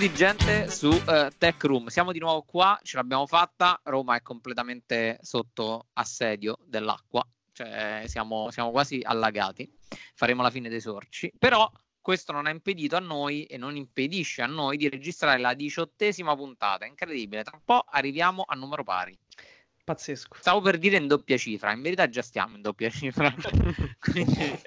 Benvenuti gente su uh, Tech Room, siamo di nuovo qua, ce l'abbiamo fatta, Roma è completamente sotto assedio dell'acqua, cioè siamo, siamo quasi allagati, faremo la fine dei sorci, però questo non ha impedito a noi e non impedisce a noi di registrare la diciottesima puntata, incredibile, tra un po' arriviamo a numero pari. Pazzesco. Stavo per dire in doppia cifra, in verità già stiamo in doppia cifra. quindi,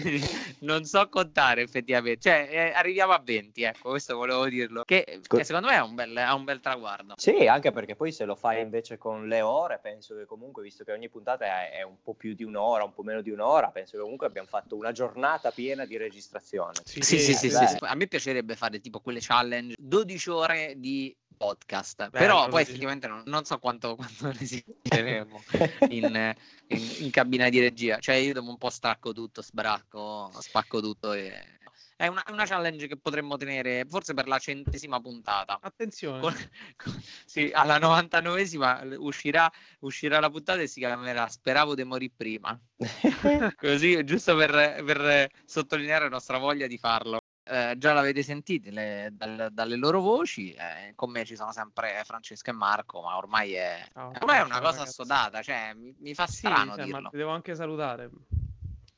quindi non so contare effettivamente. Cioè, eh, arriviamo a 20, ecco, questo volevo dirlo. Che eh, secondo me è un, bel, è un, bel, traguardo. Sì, anche perché poi se lo fai invece con le ore, penso che comunque, visto che ogni puntata è, è un po' più di un'ora, un po' meno di un'ora, penso che comunque abbiamo fatto una giornata piena di registrazione. Sì, sì, sì, sì, sì. A me piacerebbe fare tipo quelle challenge, 12 ore di podcast. Beh, Però poi effettivamente non, non, so quanto, quanto resisteremo in, in, in, cabina di regia. Cioè io dopo un po' stacco tutto, sbracco, spacco tutto e... È una, una, challenge che potremmo tenere forse per la centesima puntata. Attenzione. Con, con, sì, alla 99esima uscirà, uscirà, la puntata e si chiamerà Speravo di morire prima. Così, giusto per, per sottolineare la nostra voglia di farlo. Eh, già l'avete sentito le, dal, dalle loro voci, eh, con me ci sono sempre Francesco e Marco, ma ormai è, oh, ormai è una cosa ragazzi. assodata, cioè mi, mi fa strano sì, dirlo. Ti devo anche salutare.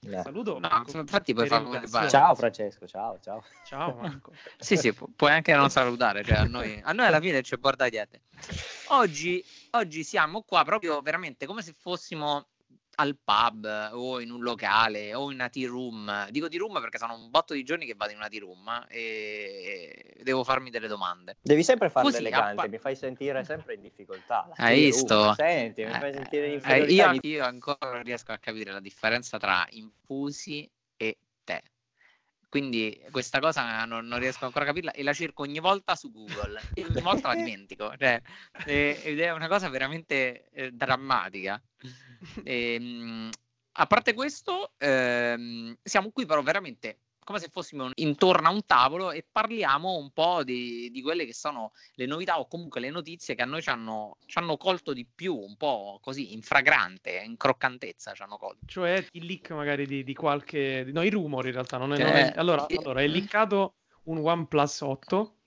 Yeah. Saluto. No, infatti puoi farlo Ciao Francesco, ciao, ciao. Ciao Marco. sì, sì, pu- puoi anche non salutare, cioè a noi, a noi alla fine ci porta dietro. Oggi, oggi siamo qua proprio veramente come se fossimo al pub o in un locale o in una tea room. Dico tea room perché sono un botto di giorni che vado in una tea room e devo farmi delle domande. Devi sempre farle Così, elegante, appa- mi fai sentire sempre in difficoltà. Hai visto? Senti, mi fai sentire in eh, io, io ancora non riesco a capire la differenza tra infusi e tè. Quindi questa cosa non, non, riesco ancora a capirla e la cerco ogni volta su Google e ogni volta la dimentico. Cioè, eh, ed è una cosa veramente eh, drammatica. E, ehm, a parte questo, ehm, siamo qui però veramente come se fossimo intorno a un tavolo e parliamo un po' di, di, quelle che sono le novità o comunque le notizie che a noi ci hanno, ci hanno colto di più, un po' così in fragrante, in croccantezza ci hanno colto. Cioè il leak magari di, di qualche... no, i rumori in realtà, non è... Eh, non è... Allora, eh, allora, è leakato un OnePlus 8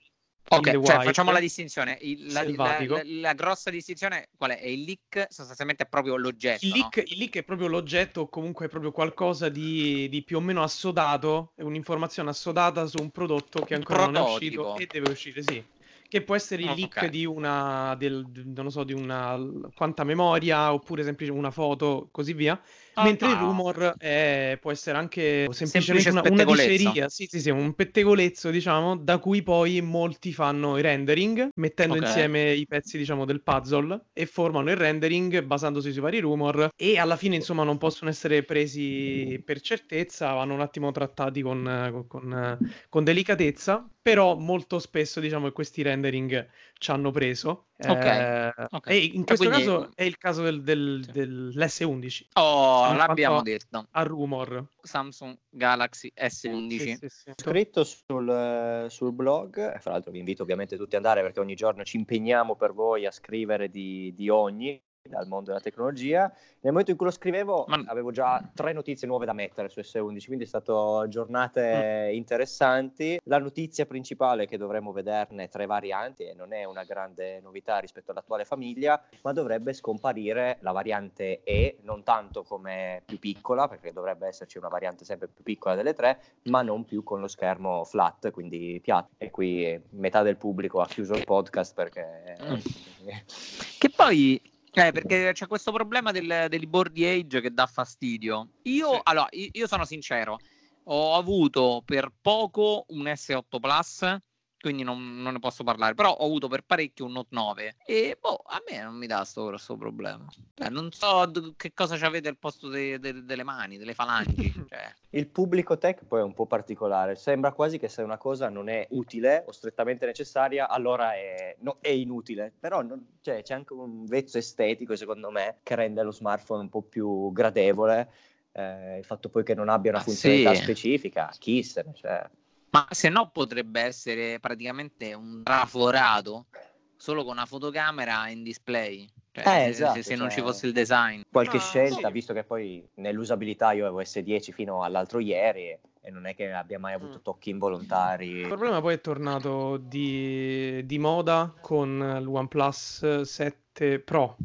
Ok, cioè, facciamo la distinzione. Il, la, la, la, la, grossa distinzione qual è? È il leak sostanzialmente è proprio l'oggetto. Il leak, no? il leak è proprio l'oggetto, o comunque è proprio qualcosa di, di, più o meno assodato, è un'informazione assodata su un prodotto che ancora non è uscito e deve uscire, sì. Che può essere il oh, leak okay. di una, del, non so, di una quanta memoria oppure semplicemente una foto, così via. Ah, mentre no. il rumor è, può essere anche semplicemente una, una diceria, sì, sì, sì, un pettegolezzo, diciamo, da cui poi molti fanno i rendering, mettendo okay. insieme i pezzi, diciamo, del puzzle e formano il rendering basandosi sui vari rumor e alla fine, insomma, non possono essere presi per certezza, vanno un attimo trattati con, con, con delicatezza, però molto spesso, diciamo, che questi rendering ci hanno preso. Okay. Eh, okay. E in questo Quindi... caso è il caso del, del, dell'S11. Oh, l'abbiamo detto. A rumor. Samsung Galaxy S11. Sì, sì, sì. Scritto sul, sul, blog, fra l'altro vi invito ovviamente tutti ad andare perché ogni giorno ci impegniamo per voi a scrivere di, di ogni dal mondo della tecnologia. Nel momento in cui lo scrivevo Ma... avevo già tre notizie nuove da mettere su S11, quindi è stato giornate mm. interessanti. La notizia principale che dovremmo vederne tre varianti e non è una grande novità rispetto all'attuale famiglia, ma dovrebbe scomparire la variante E, non tanto come più piccola, perché dovrebbe esserci una variante sempre più piccola delle tre, ma non più con lo schermo flat, quindi piatto. E qui metà del pubblico ha chiuso il podcast perché... Mm. che poi eh, perché c'è questo problema del, del board age che dà fastidio. Io, sì. allora, io sono sincero, ho avuto per poco un S8 Plus quindi non, non, ne posso parlare. Però ho avuto per parecchio un Note 9 e boh, a me non mi dà sto grosso problema. Cioè, non so d- che cosa ci avete al posto de- de- delle mani, delle falangi. Cioè. Il pubblico tech poi è un po' particolare, sembra quasi che se una cosa non è utile o strettamente necessaria, allora è, no, è inutile. Però non, cioè, c'è anche un vezzo estetico, secondo me, che rende lo smartphone un po' più gradevole. Eh, il fatto poi che non abbia una ah, funzionalità sì. specifica, chi se ne cioè. Ma se no potrebbe essere praticamente un traforato solo con una fotocamera in display. Cioè, eh, se, esatto, se, se cioè, non ci fosse il design. Qualche ah, scelta, sì. visto che poi nell'usabilità io avevo S10 fino all'altro ieri, e non è che abbia mai avuto mm. tocchi involontari. Il problema poi è tornato di, di moda con l'OnePlus 7 Pro.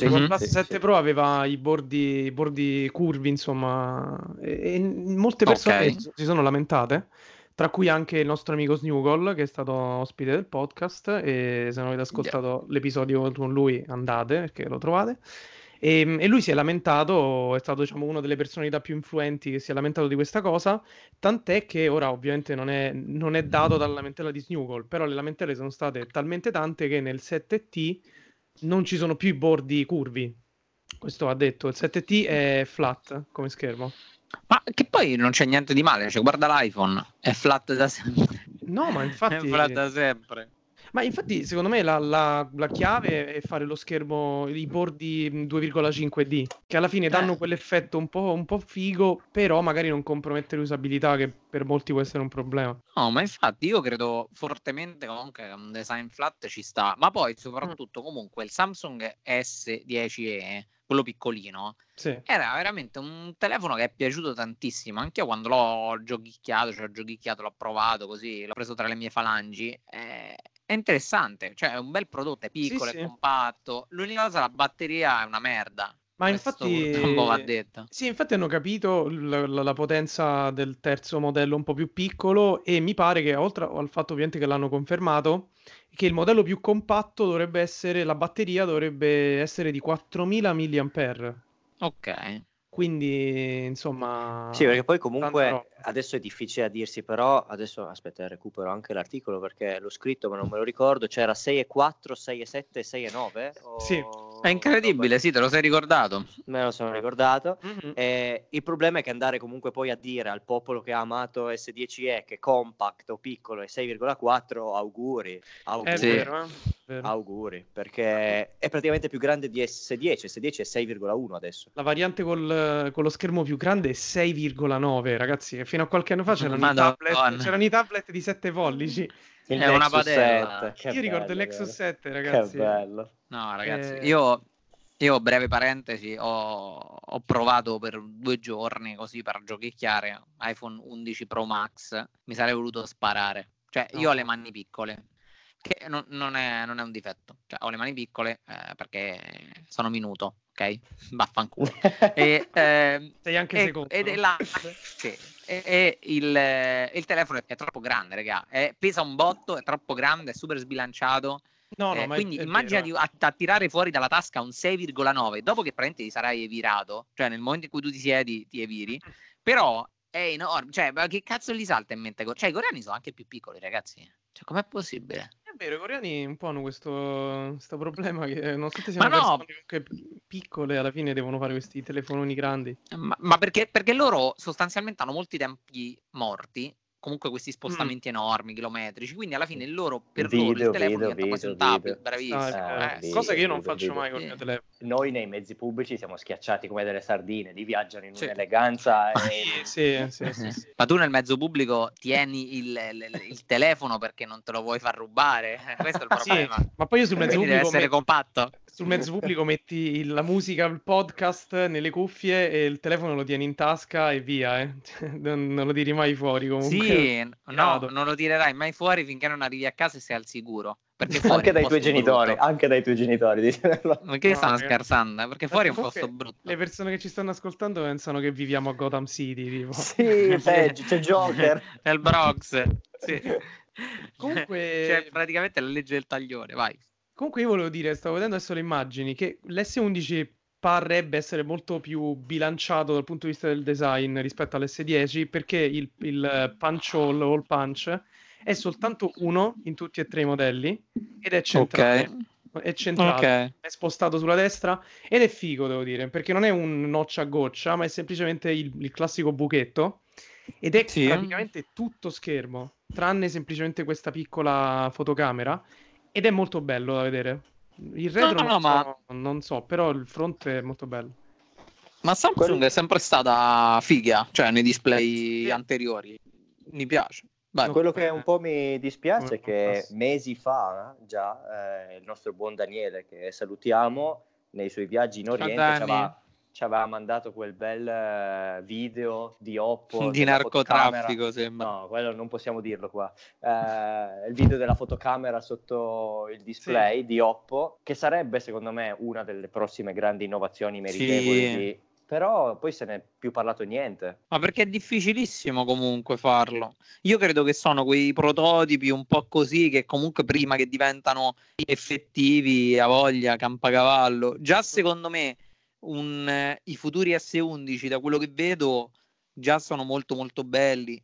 OnePlus sì, 7 sì. Pro aveva i bordi, i bordi curvi, insomma, e, e molte persone okay. si sono lamentate tra cui anche il nostro amico Snugol che è stato ospite del podcast e se non avete ascoltato yeah. l'episodio con lui andate perché lo trovate e, ehm, e, lui si è lamentato, è stato diciamo una delle personalità più influenti che si è lamentato di questa cosa, tant'è che ora ovviamente non è, non è dato dalla lamentela di Snugol, però le lamentele sono state talmente tante che nel 7T non ci sono più i bordi curvi. Questo va detto, il 7T è flat come schermo. Ma che poi non c'è niente di male, cioè guarda l'iPhone, è flat da sempre. No, ma infatti... è flat da sempre. Ma infatti, secondo me, la, la, la, chiave è fare lo schermo, i bordi 2,5D, che alla fine danno eh. quell'effetto un po', un po' figo, però magari non compromette l'usabilità, che per molti può essere un problema. No, ma infatti io credo fortemente comunque che un design flat ci sta, ma poi soprattutto comunque il Samsung S10e quello piccolino, sì. era veramente un telefono che è piaciuto tantissimo. Anche io quando l'ho giochicchiato, cioè ho giochicchiato, l'ho provato così, l'ho preso tra le mie falangi. Eh, interessante, cioè è un bel prodotto, è piccolo, sì, è sì. compatto. L'unica cosa, la batteria è una merda. Ma infatti, va detto. Sì, infatti hanno capito la, la, la, potenza del terzo modello un po' più piccolo e mi pare che oltre al fatto ovviamente che l'hanno confermato, che il modello più compatto dovrebbe essere, la batteria dovrebbe essere di 4000 mAh. Ok. Quindi, insomma... Sì, perché poi comunque adesso è difficile a dirsi, però adesso aspetta, recupero anche l'articolo perché l'ho scritto ma non me lo ricordo, c'era 6,4, 6,7 6,9? O... Sì. È incredibile, sì, te lo sei ricordato. Me lo sono ricordato. Mm-hmm. Eh, il problema è che andare comunque poi a dire al popolo che ha amato S10e che compact o piccolo è 6,4, auguri. Auguri. È vero, eh? auguri, perché è praticamente più grande di S10, S10 è 6,1 adesso. La variante col, con lo schermo più grande è 6,9, ragazzi, fino a qualche anno fa c'erano, i tablet, c'erano i tablet di 7 pollici. Il è una padella. Io bello, ricordo il Nexus 7, ragazzi. Che bello. No, ragazzi, eh... io, io, breve parentesi, ho, ho, provato per due giorni così per giochicchiare iPhone 11 Pro Max. Mi sarei voluto sparare. Cioè, io ho le mani piccole, che non, non, è, non è, un difetto. Cioè, ho le mani piccole eh, perché sono minuto, ok? Vaffanculo. e, eh, Sei anche e, secondo. Ed è la... sì, e, il, il, telefono è troppo grande, raga. È, pesa un botto, è troppo grande, è super sbilanciato. No, no, eh, quindi immagina di tirare fuori dalla tasca un 6,9 dopo che praticamente ti sarai evirato, cioè nel momento in cui tu ti siedi ti eviri, però è enorme, cioè che cazzo gli salta in mente? Cioè i coreani sono anche più piccoli ragazzi, cioè com'è possibile? Vero, i coreani un po' hanno questo, questo problema che nonostante siano no. piccole alla fine devono fare questi telefononi grandi. Ma, ma perché, perché loro sostanzialmente hanno molti tempi morti comunque questi mm. spostamenti mm. enormi, chilometrici, quindi alla fine il loro, per video, loro il telefono video, diventa quasi un tablet, bravissimo. Ah, eh, cosa che io non faccio mai con il mio telefono. Noi nei mezzi pubblici siamo schiacciati come delle sardine, di viaggiano in sì. un'eleganza. E... sì, sì, sì, sì, Ma tu nel mezzo pubblico tieni il, il, il, telefono perché non te lo vuoi far rubare, questo è il problema. ma poi io sul mezzo pubblico... Deve essere compatto sul mezzo pubblico metti la musica, il podcast nelle cuffie e il telefono lo tieni in tasca e via, eh. non, lo tiri mai fuori comunque. Sì, no, non lo tirerai mai fuori finché non arrivi a casa e sei al sicuro. anche dai tuoi genitori, brutto. anche dai tuoi genitori. Ma che no, stanno ragazzi. scherzando? Perché fuori è un posto brutto. Le persone che ci stanno ascoltando pensano che viviamo a Gotham City. Tipo. Sì, peggio, c'è Joker. Nel Bronx. Sì. Comunque... C'è praticamente la legge del tagliore, vai. Comunque io volevo dire, stavo vedendo adesso le immagini, che l'S11 parrebbe essere molto più bilanciato dal punto di vista del design rispetto all'S10 perché il, il punch o il punch è soltanto uno in tutti e tre i modelli ed è centrale. Okay. È centrale, okay. è spostato sulla destra ed è figo, devo dire, perché non è un notch a goccia, ma è semplicemente il, il classico buchetto ed è sì. praticamente tutto schermo, tranne semplicemente questa piccola fotocamera ed è molto bello da vedere. Il retro no, no, non, no, so, ma... non so, però il fronte è molto bello. Ma Samsung Quello... è sempre stata figa, cioè nei display sì. anteriori. Mi piace. Vai. Quello che un po' mi dispiace è che mesi fa già eh, il nostro buon Daniele, che salutiamo, nei suoi viaggi in Oriente, aveva ci aveva mandato quel bel eh, video di Oppo di narcotraffico sembra no quello non possiamo dirlo qua uh, il video della fotocamera sotto il display sì. di Oppo che sarebbe secondo me una delle prossime grandi innovazioni meritevoli sì. di però poi se ne è più parlato niente. Ma perché è difficilissimo comunque farlo. Io credo che sono quei prototipi un po' così che comunque prima che diventano effettivi a voglia, campacavallo. Già secondo me un, eh, i futuri S11 da quello che vedo già sono molto molto belli.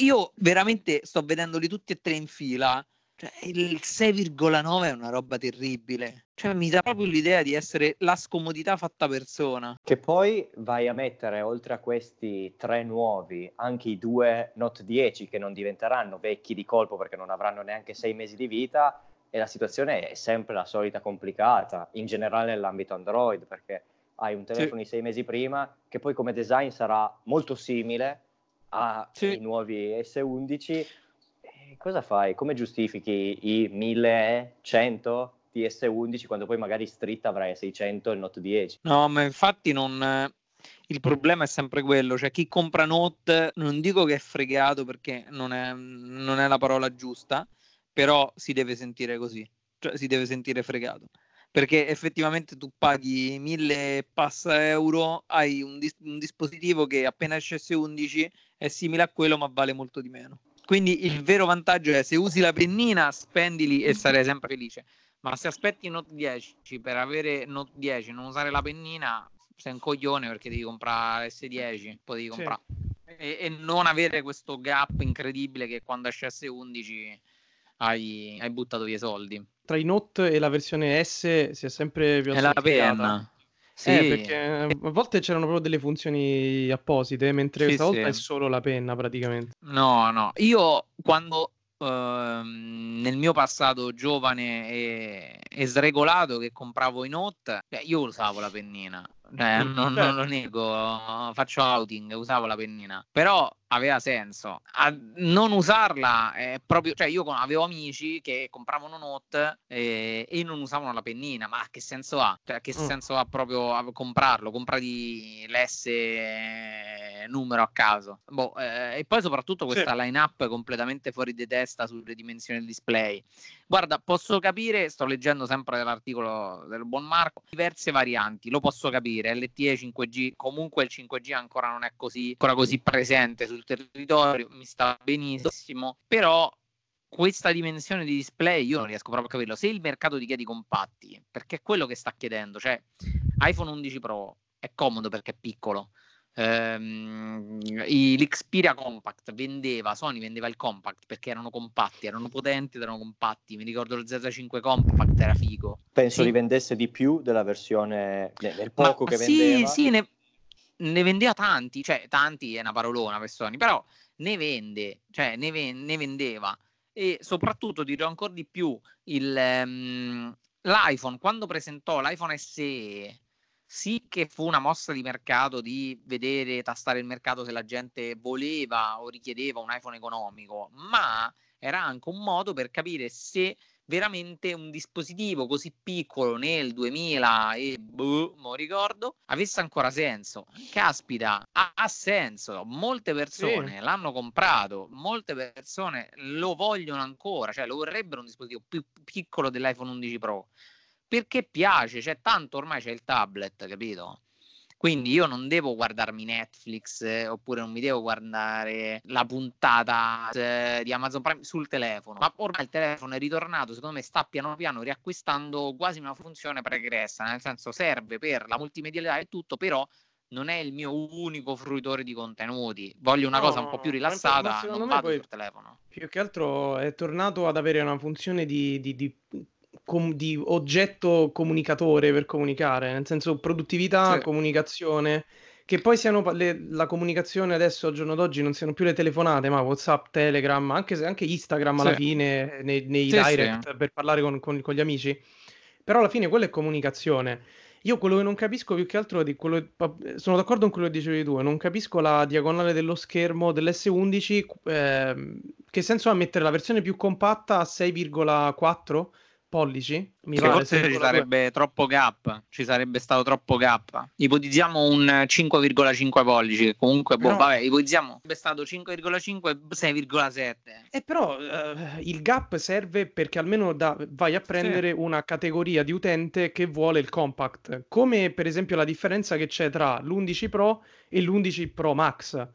Io veramente sto vedendoli tutti e tre in fila. Cioè, il 6,9 è una roba terribile. Cioè, mi dà proprio l'idea di essere la scomodità fatta persona. Che poi vai a mettere oltre a questi tre nuovi anche i due Note 10 che non diventeranno vecchi di colpo perché non avranno neanche sei mesi di vita e la situazione è sempre la solita complicata, in generale nell'ambito Android, perché hai un telefono sì. di sei mesi prima che poi come design sarà molto simile ai sì. nuovi S11. E cosa fai? Come giustifichi i 1100 di S11 quando poi magari street avrai 600 il Note 10? No, ma infatti non... Il problema è sempre quello, cioè chi compra Note, non dico che è fregato perché non è, non è la parola giusta, però si deve sentire così, cioè si deve sentire fregato. Perché effettivamente tu paghi 1000 passa euro, hai un, dis- un dispositivo che appena esce S11 è simile a quello ma vale molto di meno. Quindi il vero vantaggio è se usi la pennina, spendili e sarai sempre felice. Ma se aspetti Note 10 per avere Note 10 e non usare la pennina, sei un coglione perché devi comprare S10, poi devi comprare. Sì. E, e, non avere questo gap incredibile che quando esce S11 hai, hai buttato via i soldi. Tra i Note e la versione S si è sempre più È la penna. Sì. Eh, perché a volte c'erano proprio delle funzioni apposite, mentre sì, stavolta sì. è solo la penna praticamente. No, no. Io quando uh, nel mio passato giovane e, e, sregolato che compravo i Note, beh, io usavo la pennina. Eh, non, non, lo nego, faccio outing, usavo la pennina. Però aveva senso. A non usarla è proprio, cioè io avevo amici che compravano Note e, e non usavano la pennina, ma che senso ha? Cioè, che mm. senso ha proprio comprarlo? Comprati l'S numero a caso. Boh, eh, e poi soprattutto questa sì. line-up completamente fuori di testa sulle dimensioni del display. Guarda, posso capire, sto leggendo sempre dell'articolo del buon Marco, diverse varianti, lo posso capire, LTE 5G, comunque il 5G ancora non è così, ancora così presente sul territorio, mi sta benissimo, però questa dimensione di display io non riesco proprio a capirlo. Se il mercato ti chiede i compatti, perché è quello che sta chiedendo, cioè iPhone 11 Pro è comodo perché è piccolo, ehm, l'Xperia Compact vendeva, Sony vendeva il compact perché erano compatti, erano potenti ed erano compatti. Mi ricordo lo Z5 Compact era figo. Penso sì. li vendesse di più della versione del poco Ma, che sì, vendeva. Sì, ne, ne, vendeva tanti, cioè tanti è una parolona per Sony, però ne vende, cioè ne, ven- ne vendeva. E soprattutto dirò ancora di più il, um, l'iPhone quando presentò l'iPhone SE sì che fu una mossa di mercato di vedere, tastare il mercato se la gente voleva o richiedeva un iPhone economico, ma era anche un modo per capire se veramente un dispositivo così piccolo nel 2000 e boh, non ricordo avesse ancora senso. Caspita, ha, ha senso. Molte persone sì. l'hanno comprato, molte persone lo vogliono ancora, cioè lo vorrebbero un dispositivo più piccolo dell'iPhone 11 Pro perché piace, cioè tanto ormai c'è il tablet, capito? Quindi io non devo guardarmi Netflix eh, oppure non mi devo guardare la puntata eh, di Amazon Prime sul telefono. Ma ormai il telefono è ritornato, secondo me sta piano piano riacquistando quasi una funzione pregressa, nel senso serve per la multimedialità e tutto, però non è il mio unico fruitore di contenuti. Voglio una no, cosa un po' più rilassata, non vado sul telefono. Più che altro è tornato ad avere una funzione di, di, di com- di oggetto comunicatore per comunicare, nel senso produttività, sì. comunicazione, che poi siano le, la comunicazione adesso al giorno d'oggi non siano più le telefonate, ma WhatsApp, Telegram, anche, anche Instagram sì. alla fine nei, nei sì, direct per parlare con, con, con gli amici. Però alla fine quella è comunicazione. Io quello che non capisco più che altro di quello. Sono d'accordo con quello che dicevi tu. Non capisco la diagonale dello schermo dell'S11. Eh, che senso ha mettere la versione più compatta a 6,4 pollici. Mi pare, forse ci sarebbe 2. troppo gap, ci sarebbe stato troppo gap. Ipotizziamo un 5,5 pollici, comunque, boh, boh, vabbè, ipotizziamo sarebbe stato 5,5 6,7. E però uh, il gap serve perché almeno da, vai a prendere sì. una categoria di utente che vuole il compact, come per esempio la differenza che c'è tra l'11 Pro e l'11 Pro Max.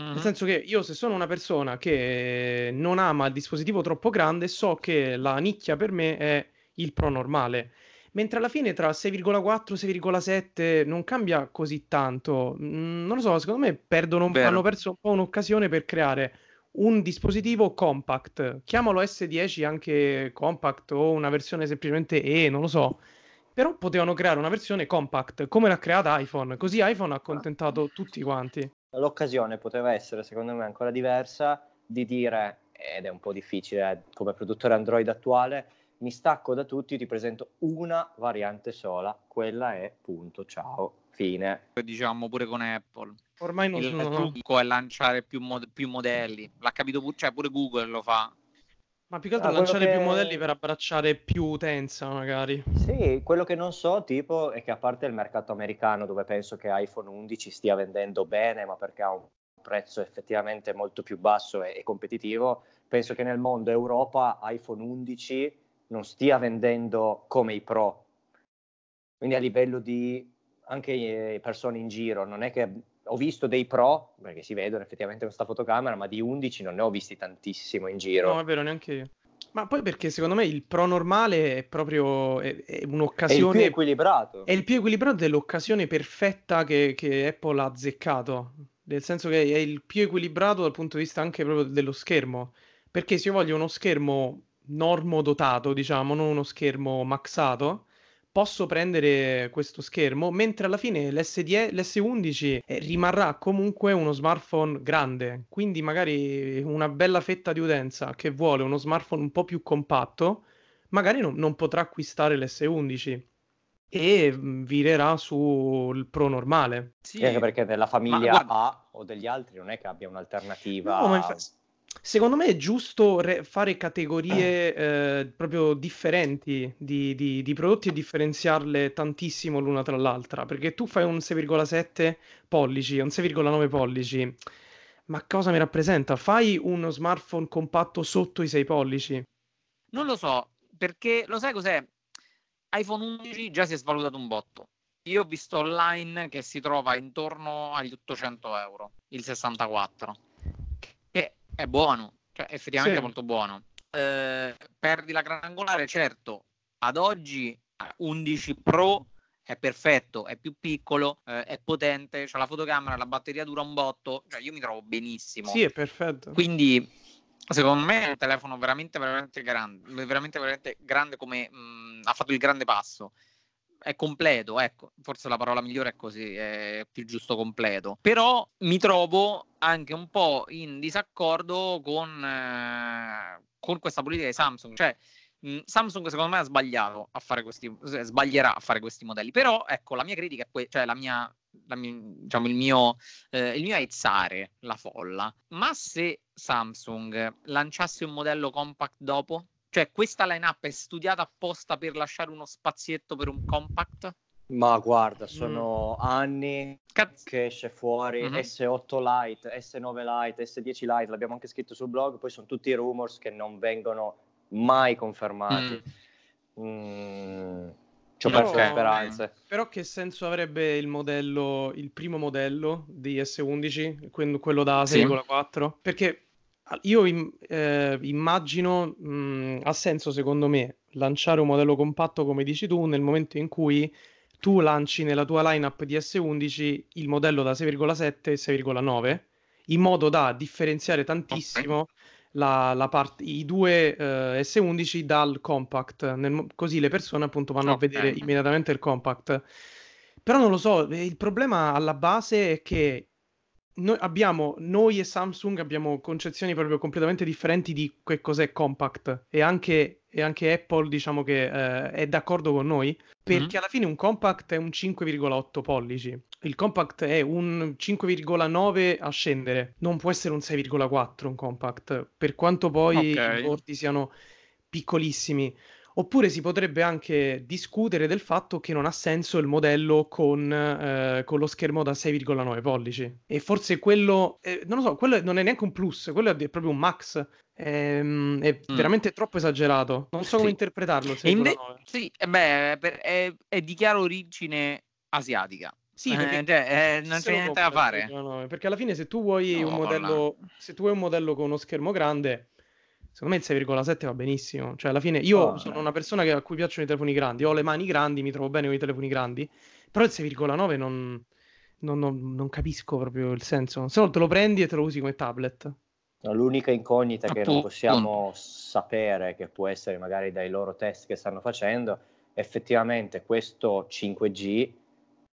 Mm-hmm. Nel senso che io se sono una persona che non ama il dispositivo troppo grande, so che la nicchia per me è il Pro normale. Mentre alla fine tra 6,4 e 6,7 non cambia così tanto. Mm, non lo so, secondo me perdono, hanno perso un po' un'occasione per creare un dispositivo compact. Chiamalo S10 anche compact o una versione semplicemente E, non lo so. Però potevano creare una versione compact come l'ha creata iPhone, così iPhone ha accontentato tutti quanti l'occasione poteva essere, secondo me, ancora diversa di dire, ed è un po' difficile eh, come produttore Android attuale, mi stacco da tutti, ti presento una variante sola, quella è punto, ciao, fine. Diciamo pure con Apple. Ormai non il trucco è lanciare più, mod- più modelli, l'ha capito pure, cioè pure Google lo fa. Ma più che altro ah, lanciare che... più modelli per abbracciare più utenza, magari. Sì, quello che non so, tipo, è che a parte il mercato americano, dove penso che iPhone 11 stia vendendo bene, ma perché ha un prezzo effettivamente molto più basso e, e competitivo, penso che nel mondo Europa iPhone 11 non stia vendendo come i Pro. Quindi a livello di anche persone in giro, non è che ho visto dei pro, perché si vedono effettivamente con questa fotocamera, ma di 11 non ne ho visti tantissimo in giro. No, è vero, neanche io. Ma poi perché secondo me il pro normale è proprio è, è un'occasione... È il più equilibrato. È il più equilibrato dell'occasione perfetta che, che Apple ha azzeccato. Nel senso che è il più equilibrato dal punto di vista anche proprio dello schermo. Perché se io voglio uno schermo normo dotato, diciamo, non uno schermo maxato, posso prendere questo schermo, mentre alla fine l'S10, l'S11 eh, rimarrà comunque uno smartphone grande, quindi magari una bella fetta di utenza che vuole uno smartphone un po' più compatto, magari non, non potrà acquistare l'S11 e mm, virerà sul Pro normale. Sì, anche perché della famiglia A o degli altri non è che abbia un'alternativa. No, ma infa- Secondo me è giusto re- fare categorie eh, proprio differenti di, di, di, prodotti e differenziarle tantissimo l'una tra l'altra, perché tu fai un 6,7 pollici un 6,9 pollici, ma cosa mi rappresenta? Fai uno smartphone compatto sotto i 6 pollici? Non lo so, perché lo sai cos'è? iPhone 11 già si è svalutato un botto. Io ho visto online che si trova intorno agli 800 euro, il 64 è buono, cioè effettivamente sì. è molto buono. Eh, perdi la grandangolare, certo, ad oggi 11 Pro è perfetto, è più piccolo, eh, è potente, c'ha la fotocamera, la batteria dura un botto, cioè io mi trovo benissimo. Sì, è perfetto. Quindi secondo me è un telefono veramente veramente grande, veramente veramente grande come mh, ha fatto il grande passo è completo, ecco, forse la parola migliore è così, è più giusto completo. Però mi trovo anche un po' in disaccordo con, eh, con questa politica di Samsung, cioè Samsung secondo me ha sbagliato a fare questi, sbaglierà a fare questi modelli, però ecco, la mia critica è que- cioè la mia, la mia diciamo il mio, eh, il mio aizzare la folla, ma se Samsung lanciasse un modello compact dopo cioè, questa lineup è studiata apposta per lasciare uno spazietto per un compact? Ma guarda, sono mm. anni Cazz- che esce fuori mm-hmm. S8 Lite, S9 Lite, S10 Lite, l'abbiamo anche scritto sul blog, poi sono tutti rumors che non vengono mai confermati. Mm. Mm. C'ho però, perso speranze. Però che senso avrebbe il modello, il primo modello di S11, quello da 6,4? Sì. Perché io eh, immagino, mh, ha senso secondo me, lanciare un modello compatto come dici tu nel momento in cui tu lanci nella tua lineup di S11 il modello da 6,7 e 6,9 in modo da differenziare tantissimo okay. la, la part- i due eh, S11 dal compact, nel, così le persone appunto vanno okay. a vedere immediatamente il compact. Però non lo so, il problema alla base è che noi, abbiamo, noi e Samsung abbiamo concezioni proprio completamente differenti di che cos'è compact e anche, e anche Apple diciamo che eh, è d'accordo con noi perché mm-hmm. alla fine un compact è un 5,8 pollici il compact è un 5,9 a scendere non può essere un 6,4 un compact per quanto poi okay. i bordi siano piccolissimi Oppure si potrebbe anche discutere del fatto che non ha senso il modello con, eh, con lo schermo da 6,9 pollici. E forse quello, eh, non lo so, quello non è neanche un plus, quello è proprio un max. È, ehm, è mm. veramente troppo esagerato. Non so sì. come interpretarlo. Inve- sì, eh beh, è, è di chiara origine asiatica. Sì, perché eh, cioè, eh, non c'è niente da fare. Perché alla fine se tu vuoi no, un modello, se tu vuoi un modello con uno schermo grande, secondo me il 6,7 va benissimo. Cioè, alla fine io oh, sono eh. una persona che, a cui piacciono i telefoni grandi, ho le mani grandi, mi trovo bene con i telefoni grandi, però il 6,9 non, non, non, non capisco proprio il senso. Se no te lo prendi e te lo usi come tablet. l'unica incognita che non possiamo sapere, che può essere magari dai loro test che stanno facendo, effettivamente questo 5G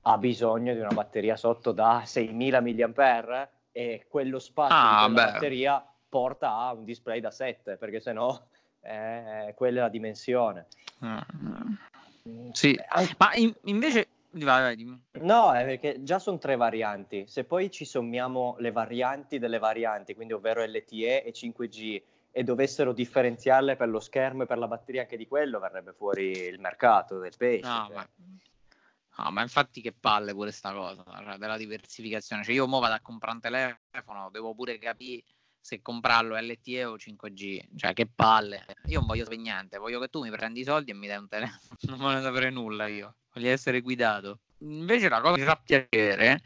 ha bisogno di una batteria sotto da 6000 mah e quello spazio ah, di batteria porta a un display da 7 perché sennò è quella la dimensione. Mm. Sì, Anche... ma in, invece Vai, vai, no, è perché già sono tre varianti. Se poi ci sommiamo le varianti delle varianti, quindi ovvero LTE e 5G, e dovessero differenziarle per lo schermo e per la batteria anche di quello, verrebbe fuori il mercato del pesce. No, cioè. ma... No, ma infatti che palle pure sta cosa, cioè, della diversificazione. Cioè io mo vado a comprare un telefono, devo pure capire se comprarlo LTE o 5G. Cioè che palle. Io non voglio sapere niente, voglio che tu mi prendi i soldi e mi dai un telefono. Non voglio sapere nulla io, voglio essere guidato. Invece la cosa che mi fa piacere,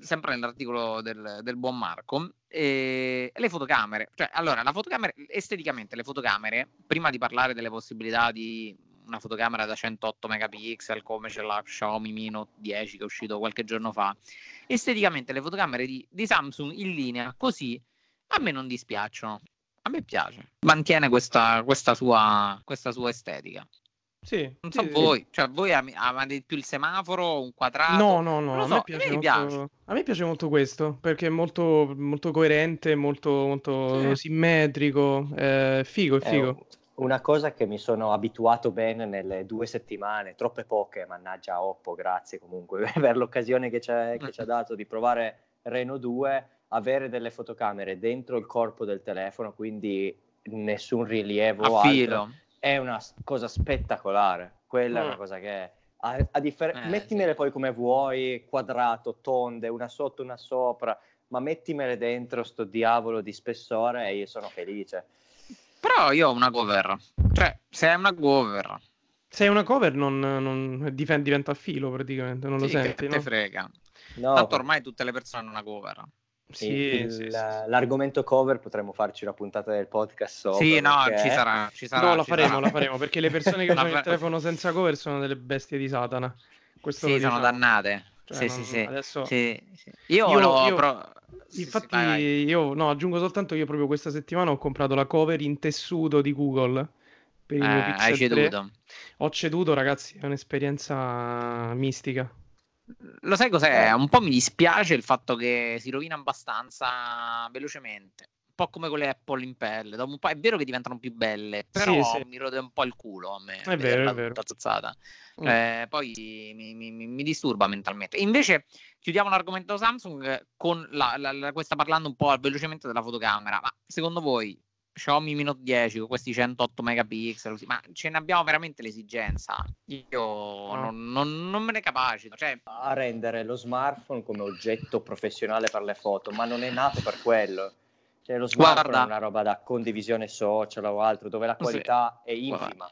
sempre nell'articolo del, del buon Marco, è le fotocamere. Cioè, allora, la fotocamera, esteticamente le fotocamere, prima di parlare delle possibilità di una fotocamera da 108 megapixel come c'è la Xiaomi Mi Note 10 che è uscito qualche giorno fa. Esteticamente le fotocamere di, di Samsung in linea così a me non dispiacciono. A me piace, mantiene questa, questa, sua, questa sua estetica. Sì, non so sì, voi, sì. cioè voi amate più il semaforo, un quadrato? No, no, no, a, so, me piace a, me molto, piace. a me piace molto questo, perché è molto, molto coerente, molto, molto sì. simmetrico, è figo, è figo. Una cosa che mi sono abituato bene nelle due settimane, troppe poche, mannaggia Oppo, grazie comunque per l'occasione che ci ha dato di provare Reno 2, avere delle fotocamere dentro il corpo del telefono, quindi nessun rilievo. A filo. Altro, è una cosa spettacolare. Quella mm. è una mm. cosa che... A, a differ- eh, mettimele sì. poi come vuoi, quadrato, tonde, una sotto, una sopra, ma mettimele dentro sto diavolo di spessore e io sono felice. Però io ho una cover. Cioè, se è una cover. Se è una cover non, non diventa a filo praticamente, non lo sì, senti. Che no? te frega. No, Tanto ormai tutte le persone hanno una cover. Sì, il, sì, l'argomento cover potremmo farci una puntata del podcast sopra. Sì, no, ci sarà, ci sarà. No, la faremo, sarà. la faremo, perché le persone che hanno il telefono senza cover sono delle bestie di Satana. Questo sì, sono dannate. Cioè, sì, non, sì, adesso... sì, sì. Io, io, lo, io... Pro... Infatti, sì, vai, vai. io no, aggiungo soltanto che io proprio questa settimana ho comprato la cover in tessuto di Google per il eh, mio Pixel hai ceduto. 3. Ho ceduto, ragazzi, è un'esperienza mistica. Lo sai cos'è? Un po' mi dispiace il fatto che si rovina abbastanza velocemente. Un po' come con le Apple in pelle. Dopo un po' è vero che diventano più belle, però sì, sì. mi rode un po' il culo a me. È vero, è vero. Mm. Eh, poi mi, mi, mi, disturba mentalmente. Invece chiudiamo l'argomento Samsung con la, la, la, questa parlando un po' velocemente della fotocamera. Ma secondo voi Xiaomi Mi Note 10 con questi 108 megapixel, ma ce ne abbiamo veramente l'esigenza? Io no. non, non, non, me ne capacito. Cioè... A rendere lo smartphone come oggetto professionale per le foto, ma non è nato per quello. Cioè, lo smartphone Guarda. è una roba da condivisione social o altro, dove la qualità sì. è infima.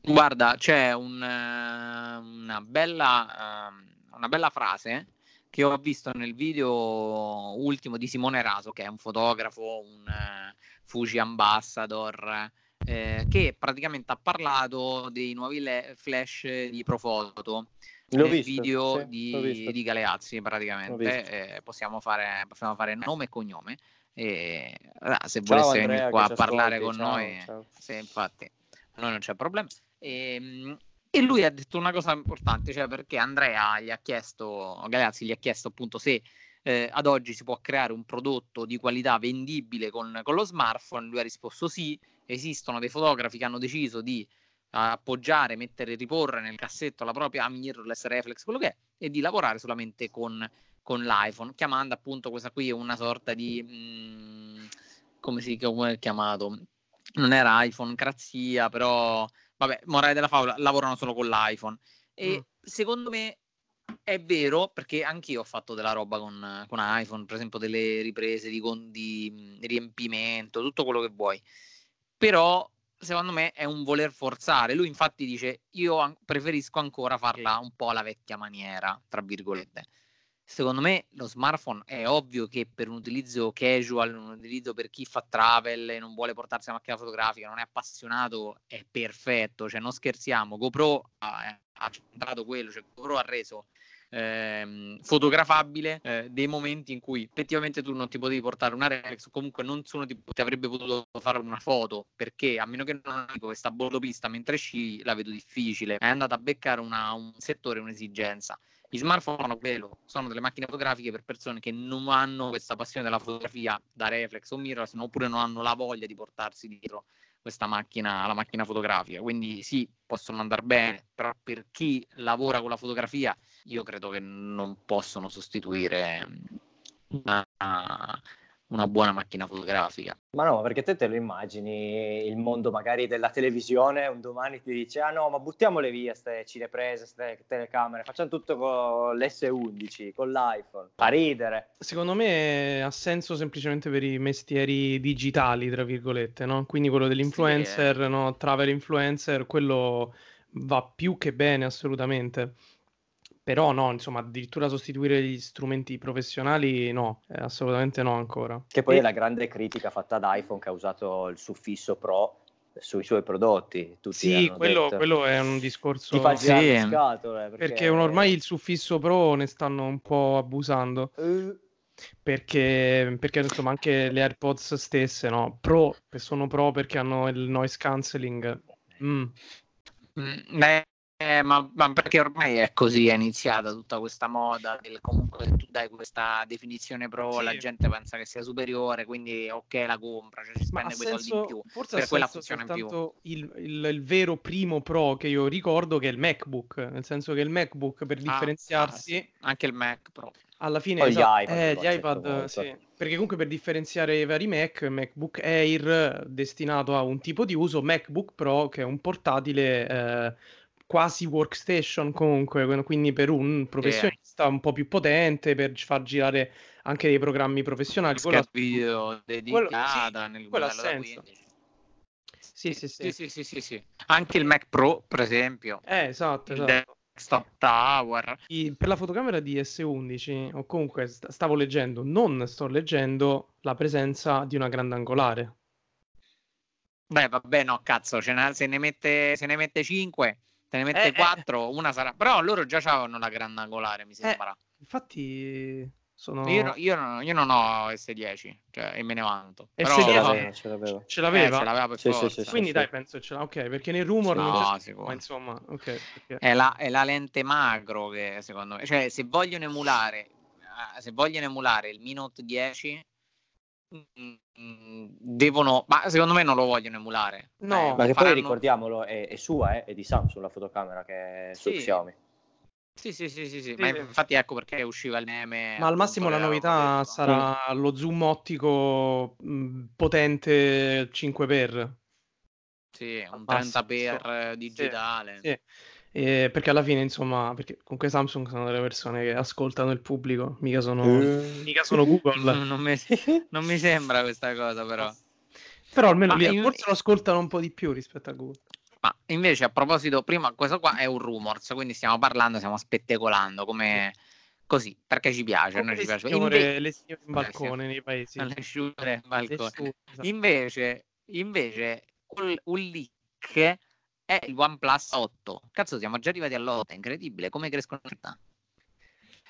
Guarda, c'è un, uh, una, bella, uh, una bella frase che ho visto nel video ultimo di Simone Raso, che è un fotografo, un uh, Fuji Ambassador, eh, che praticamente ha parlato dei nuovi le- flash di Profoto. L'ho nel visto, video sì, di, di, Galeazzi praticamente eh, possiamo, fare, possiamo fare nome e cognome. E, ah, se ciao volesse venire qua a parlare ascolti, con ciao, noi ciao. Sì, infatti noi non c'è problema. E, ehm, e lui ha detto una cosa importante, cioè perché Andrea gli ha chiesto, Galeazzi gli ha chiesto appunto se eh, ad oggi si può creare un prodotto di qualità vendibile con, con, lo smartphone, lui ha risposto sì, esistono dei fotografi che hanno deciso di appoggiare, mettere, riporre nel cassetto la propria mirrorless reflex, quello che è, e di lavorare solamente con, con l'iPhone, chiamando appunto questa qui una sorta di... Mh, mm, come si come è chiamato? Non era iPhone crazia, però vabbè, morale della favola, lavorano solo con l'iPhone. E mm. secondo me è vero, perché anch'io ho fatto della roba con, con iPhone, per esempio delle riprese di, di riempimento, tutto quello che vuoi. Però secondo me è un voler forzare. Lui infatti dice io preferisco ancora farla un po' alla vecchia maniera, tra virgolette. Secondo me lo smartphone è ovvio che per un utilizzo casual, un utilizzo per chi fa travel e non vuole portarsi la macchina fotografica, non è appassionato, è perfetto, cioè non scherziamo. GoPro ha, ha centrato quello, cioè GoPro ha reso ehm, fotografabile eh, dei momenti in cui effettivamente tu non ti potevi portare una reflex o comunque nessuno ti, ti, avrebbe potuto fare una foto perché a meno che non dico questa bordopista mentre sci la vedo difficile. È andata a beccare una, un settore, un'esigenza. Gli smartphone quello, sono delle macchine fotografiche per persone che non hanno questa passione della fotografia da reflex o mirrorless oppure non hanno la voglia di portarsi dietro questa macchina, la macchina fotografica. Quindi sì, possono andare bene, però per chi lavora con la fotografia, io credo che non possono sostituire una, una buona macchina fotografica. Ma no, perché te te lo immagini il mondo magari della televisione, un domani ti dice ah no, ma buttiamole via queste cineprese, queste telecamere, facciamo tutto con l'S11, con l'iPhone, fa ridere. Secondo me ha senso semplicemente per i mestieri digitali, tra virgolette, no? Quindi quello dell'influencer, sì, eh. no? Travel influencer, quello va più che bene assolutamente. Però no, insomma, addirittura sostituire gli strumenti professionali no, eh, assolutamente no ancora. Che poi e... è la grande critica fatta ad iPhone che ha usato il suffisso Pro sui suoi prodotti. Tutti sì, quello, quello, è un discorso... Ti fa girare sì. le scatole. Perché... perché ormai il suffisso Pro ne stanno un po' abusando. Uh. Perché, perché insomma anche le AirPods stesse, no? Pro, sono pro perché hanno il noise cancelling. Mm. Mm, eh, ma, ma, perché ormai è così, è iniziata tutta questa moda del comunque tu dai questa definizione pro, sì. la gente pensa che sia superiore, quindi ok la compra, cioè ci spende quei soldi in più. Forse per quella funziona in più. Il, il, il, vero primo pro che io ricordo che è il MacBook, nel senso che il MacBook per ah, differenziarsi... Ah, sì. Anche il Mac Pro. Alla fine esatto, gli iPad, eh, gli iPad sì. perché comunque per differenziare i vari Mac, MacBook Air destinato a un tipo di uso, MacBook Pro che è un portatile eh, quasi workstation comunque, quindi per un professionista yeah. un po' più potente per far girare anche dei programmi professionali. Quello video dedicata quello, nel ha senso. Sì sì sì. Sì, sì, sì, sì, Anche il Mac Pro, per esempio. Eh, esatto, esatto. Desktop Tower. I, per la fotocamera di S11, o comunque st- stavo leggendo, non sto leggendo la presenza di una grandangolare. Beh, vabbè, no, cazzo, ne, se, ne mette, se ne mette 5 te ne mette eh, 4, eh. una sarà. Però loro già avevano la grandangolare, mi eh, sembra. Eh, infatti sono... Io, io, non, io, non, ho S10 cioè, e me ne vanto. Però... Ce l'aveva. Ce l'aveva. Ce l'aveva? Eh, ce l'aveva sì, sì, sì, Quindi dai, penso ce l'ha. Ok, perché nei rumor no, non c'è... Ma insomma, ok. okay. È, la, è la lente macro che secondo me... Cioè, se vogliono emulare... Eh, se vogliono emulare il Mi Note 10 devono, ma secondo me non lo vogliono emulare. No, eh, ma che faranno... poi ricordiamolo, è, è sua, eh, è di Samsung la fotocamera che è su sì. Xiaomi. Sì, sì, sì, sì, sì. ma infatti ecco perché usciva il meme. Ma al massimo la novità sarà mm. lo zoom ottico mh, potente 5x. Sì, un 30x digitale. Sì, sì. Eh, perché alla fine, insomma, perché comunque Samsung sono delle persone che ascoltano il pubblico, mica sono, uh. mica sono Google. non, mi, non, mi, sembra questa cosa, però. Però almeno lì io... forse lo ascoltano un po' di più rispetto a Google. Ma invece, a proposito, prima questo qua è un rumors, quindi stiamo parlando, stiamo speculando come così perché ci piace. Noi ci piace. Inve... Le signore in balcone nei paesi. Le signore in balcone. Invece, invece un, un leak è il OnePlus 8. Cazzo, siamo già arrivati all'8, è incredibile come crescono in città.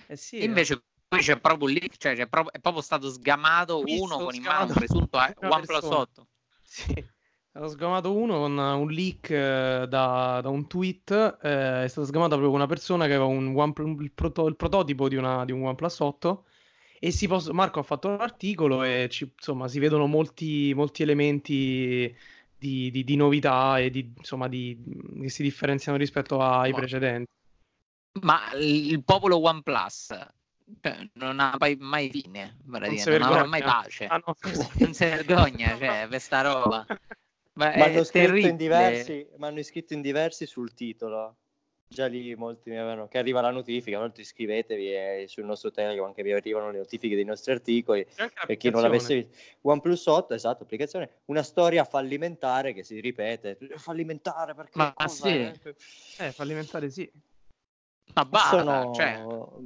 Eh sì, Invece eh. qui c'è proprio un leak, cioè c'è proprio, è proprio stato sgamato uno con in mano un presunto OnePlus 8. Sì. È stato sgamato uno con un leak eh, da, da, un tweet, eh, è stato sgamato proprio una persona che aveva un one, il, proto, il, prototipo di, una, di un OnePlus 8 e si posso, Marco ha fatto l'articolo e ci, insomma si vedono molti, molti elementi di, di, di novità e di, insomma, di, che si differenziano rispetto ai ma, precedenti. Ma il popolo OnePlus cioè, non ha mai, mai fine, non, non avrà mai pace. Ah, no. non si vergogna, cioè, questa roba. Ma hanno scritto, in diversi, hanno scritto in diversi sul titolo già lì molti mi avevano che arriva la notifica, molti iscrivetevi e sul nostro Telegram anche vi arrivano le notifiche dei nostri articoli per chi non l'avesse visto. OnePlus 8, esatto, applicazione, una storia fallimentare che si ripete, fallimentare perché Ma sì. Eh, fallimentare sì. Ma basta, sono... cioè...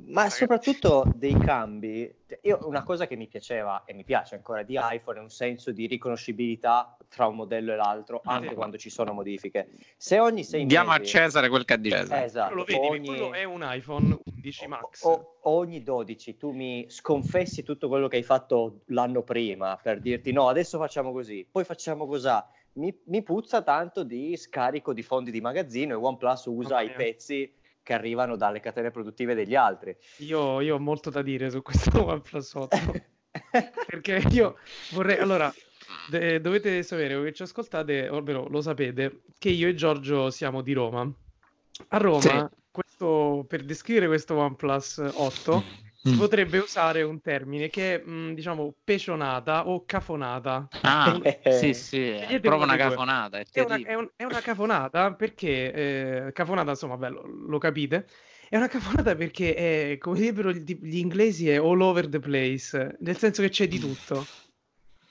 Ma soprattutto dei cambi. Io una cosa che mi piaceva e mi piace ancora di iPhone è un senso di riconoscibilità tra un modello e l'altro, anche sì. quando ci sono modifiche. Se ogni sei Diamo mesi... a Cesare quel che ha di Cesare. Esatto, lo vedi, ogni... quello è un iPhone 11 Max. O, ogni 12 tu mi sconfessi tutto quello che hai fatto l'anno prima per dirti no, adesso facciamo così, poi facciamo così. Mi, mi puzza tanto di scarico di fondi di magazzino e OnePlus usa okay. i pezzi che arrivano dalle catene produttive degli altri. Io, io ho molto da dire su questo OnePlus 8. perché io vorrei... Allora, de- dovete sapere, voi che ci ascoltate, ovvero lo sapete, che io e Giorgio siamo di Roma. A Roma, sì. questo, per descrivere questo OnePlus 8 si mm. potrebbe usare un termine che è, mh, diciamo, pecionata o cafonata. Ah, sì, sì, è proprio una cafonata. È, è, una, è, un, è, una, cafonata perché, eh, cafonata, insomma, beh, lo, lo, capite, è una cafonata perché, è, come direbbero gli, gli, inglesi, è all over the place, nel senso che c'è di tutto.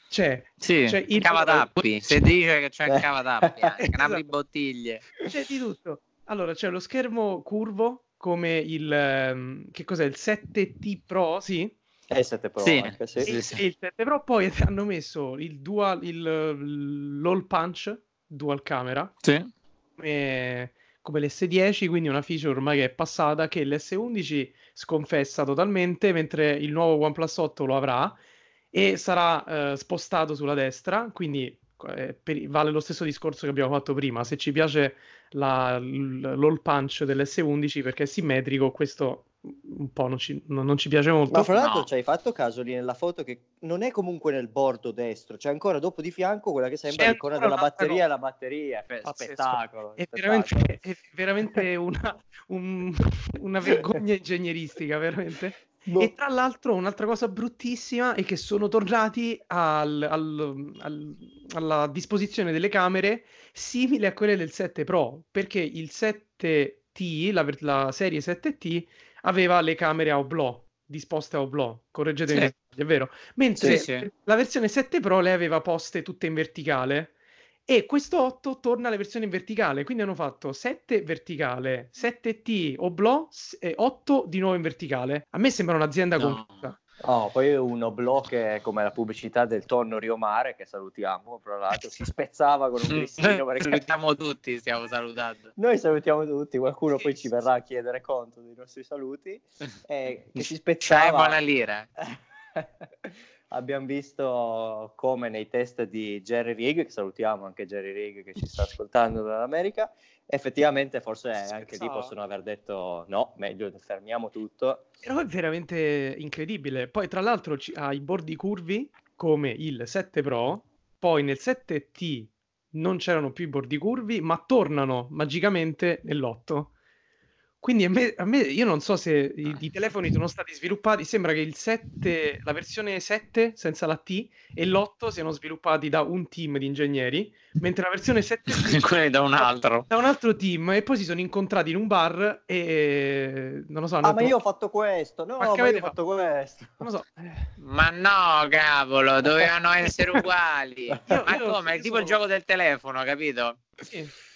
C'è, sì, c'è il cavatappi, se dice che c'è il cavatappi, anche esatto. bottiglie. C'è di tutto. Allora, c'è lo schermo curvo come il um, che cos'è il 7T Pro, sì? È il 7 Pro, sì, anche, sì. Il, sì. il 7 Pro poi hanno messo il dual il, l'all punch dual camera. Sì. E, come l'S10, quindi una feature ormai che è passata che l'S11 sconfessa totalmente, mentre il nuovo OnePlus 8 lo avrà e sarà eh, spostato sulla destra, quindi eh, per, vale lo stesso discorso che abbiamo fatto prima, se ci piace la, l'all punch dell'S11 perché è simmetrico, questo un po' non ci, non, non ci piace molto. Ma fra l'altro no. ci hai fatto caso lì nella foto che non è comunque nel bordo destro, c'è ancora dopo di fianco quella che sembra l'icona della batteria la batteria. Fe- spettacolo. È veramente, è veramente una, un, una vergogna ingegneristica, veramente. No. E tra l'altro un'altra cosa bruttissima è che sono tornati al, al, al, alla disposizione delle camere simile a quelle del 7 Pro, perché il 7T, la, la serie 7T, aveva le camere a oblò, disposte a oblò, correggetemi sì. è vero, mentre sì, sì. la versione 7 Pro le aveva poste tutte in verticale e questo 8 torna alla versione in verticale, quindi hanno fatto 7 verticale, 7T oblò e 8 di nuovo in verticale. A me sembra un'azienda no. confusa. Oh, poi un oblò che è come la pubblicità del tonno Rio Mare, che salutiamo, tra l'altro, si spezzava con un grissino. Perché... Salutiamo tutti, stiamo salutando. Noi salutiamo tutti, qualcuno poi ci verrà a chiedere conto dei nostri saluti. Eh, che si spezzava... C'è una lira. abbiamo visto come nei test di Jerry Rig, che salutiamo anche Jerry Rig che ci sta ascoltando dall'America, effettivamente forse anche lì possono aver detto no, meglio fermiamo tutto. Però è veramente incredibile. Poi tra l'altro ha i bordi curvi come il 7 Pro, poi nel 7T non c'erano più i bordi curvi, ma tornano magicamente nell'8. Quindi a me, a me, io non so se i, i, telefoni sono stati sviluppati, sembra che il 7, la versione 7 senza la T e l'8 siano sviluppati da un team di ingegneri, mentre la versione 7 quelli da un altro. Da un altro team e poi si sono incontrati in un bar e non lo so. Ah, detto, ma io ho fatto questo, no, ma, ma io ho fatto questo. Non lo so. Ma no, cavolo, dovevano essere uguali. io, ma io come? È tipo il gioco del telefono, capito? Sì.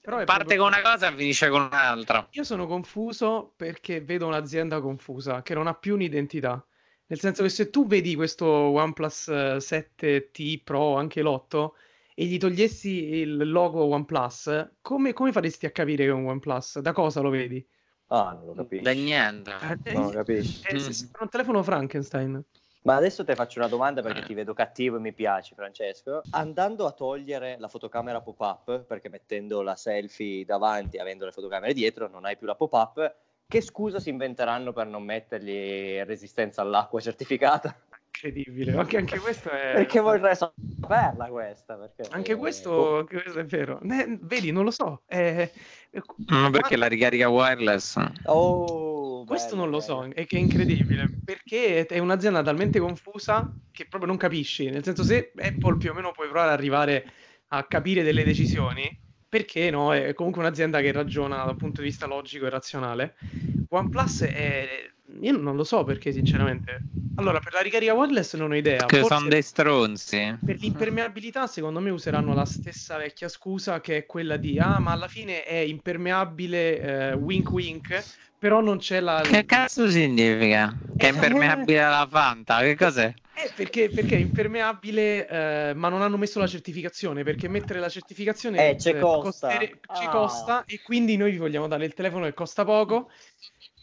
Però Parte con una cosa e finisce con un'altra. Io sono confuso perché vedo un'azienda confusa che non ha più un'identità. Nel senso che se tu vedi questo OnePlus 7T eh, Pro, anche l'8, e gli togliessi il logo OnePlus, come, come faresti a capire che è un OnePlus? Da cosa lo vedi? Ah, non lo capisci. Da niente. Eh, non lo capisci. È, è un telefono Frankenstein. Ma adesso ti faccio una domanda perché eh. ti vedo cattivo e mi piaci, Francesco. Andando a togliere la fotocamera pop-up, perché mettendo la selfie davanti e avendo le fotocamere dietro non hai più la pop-up, che scusa si inventeranno per non mettergli resistenza all'acqua certificata? Incredibile, anche, anche questo è... Perché vorrei saperla questa? Perché... Anche, questo, anche questo è vero. Ne, vedi, non lo so. È... No, perché la ricarica wireless. Oh, questo bello, non lo so, è che è incredibile, perché è un'azienda talmente confusa che proprio non capisci. Nel senso, se Apple più o meno puoi provare ad arrivare a capire delle decisioni, perché no? È comunque un'azienda che ragiona dal punto di vista logico e razionale. OnePlus è io non lo so perché, sinceramente. Allora, per la ricarica wireless non ho idea. Che sono dei stronzi. Per l'impermeabilità, secondo me useranno la stessa vecchia scusa che è quella di ah, ma alla fine è impermeabile eh, wink wink, però non c'è la. Che cazzo significa? Che è impermeabile alla Fanta? Che cos'è? Eh, perché, perché, è impermeabile, eh, ma non hanno messo la certificazione. Perché mettere la certificazione eh, ci costa. Costere, ci ah. costa e quindi noi vi vogliamo dare il telefono che costa poco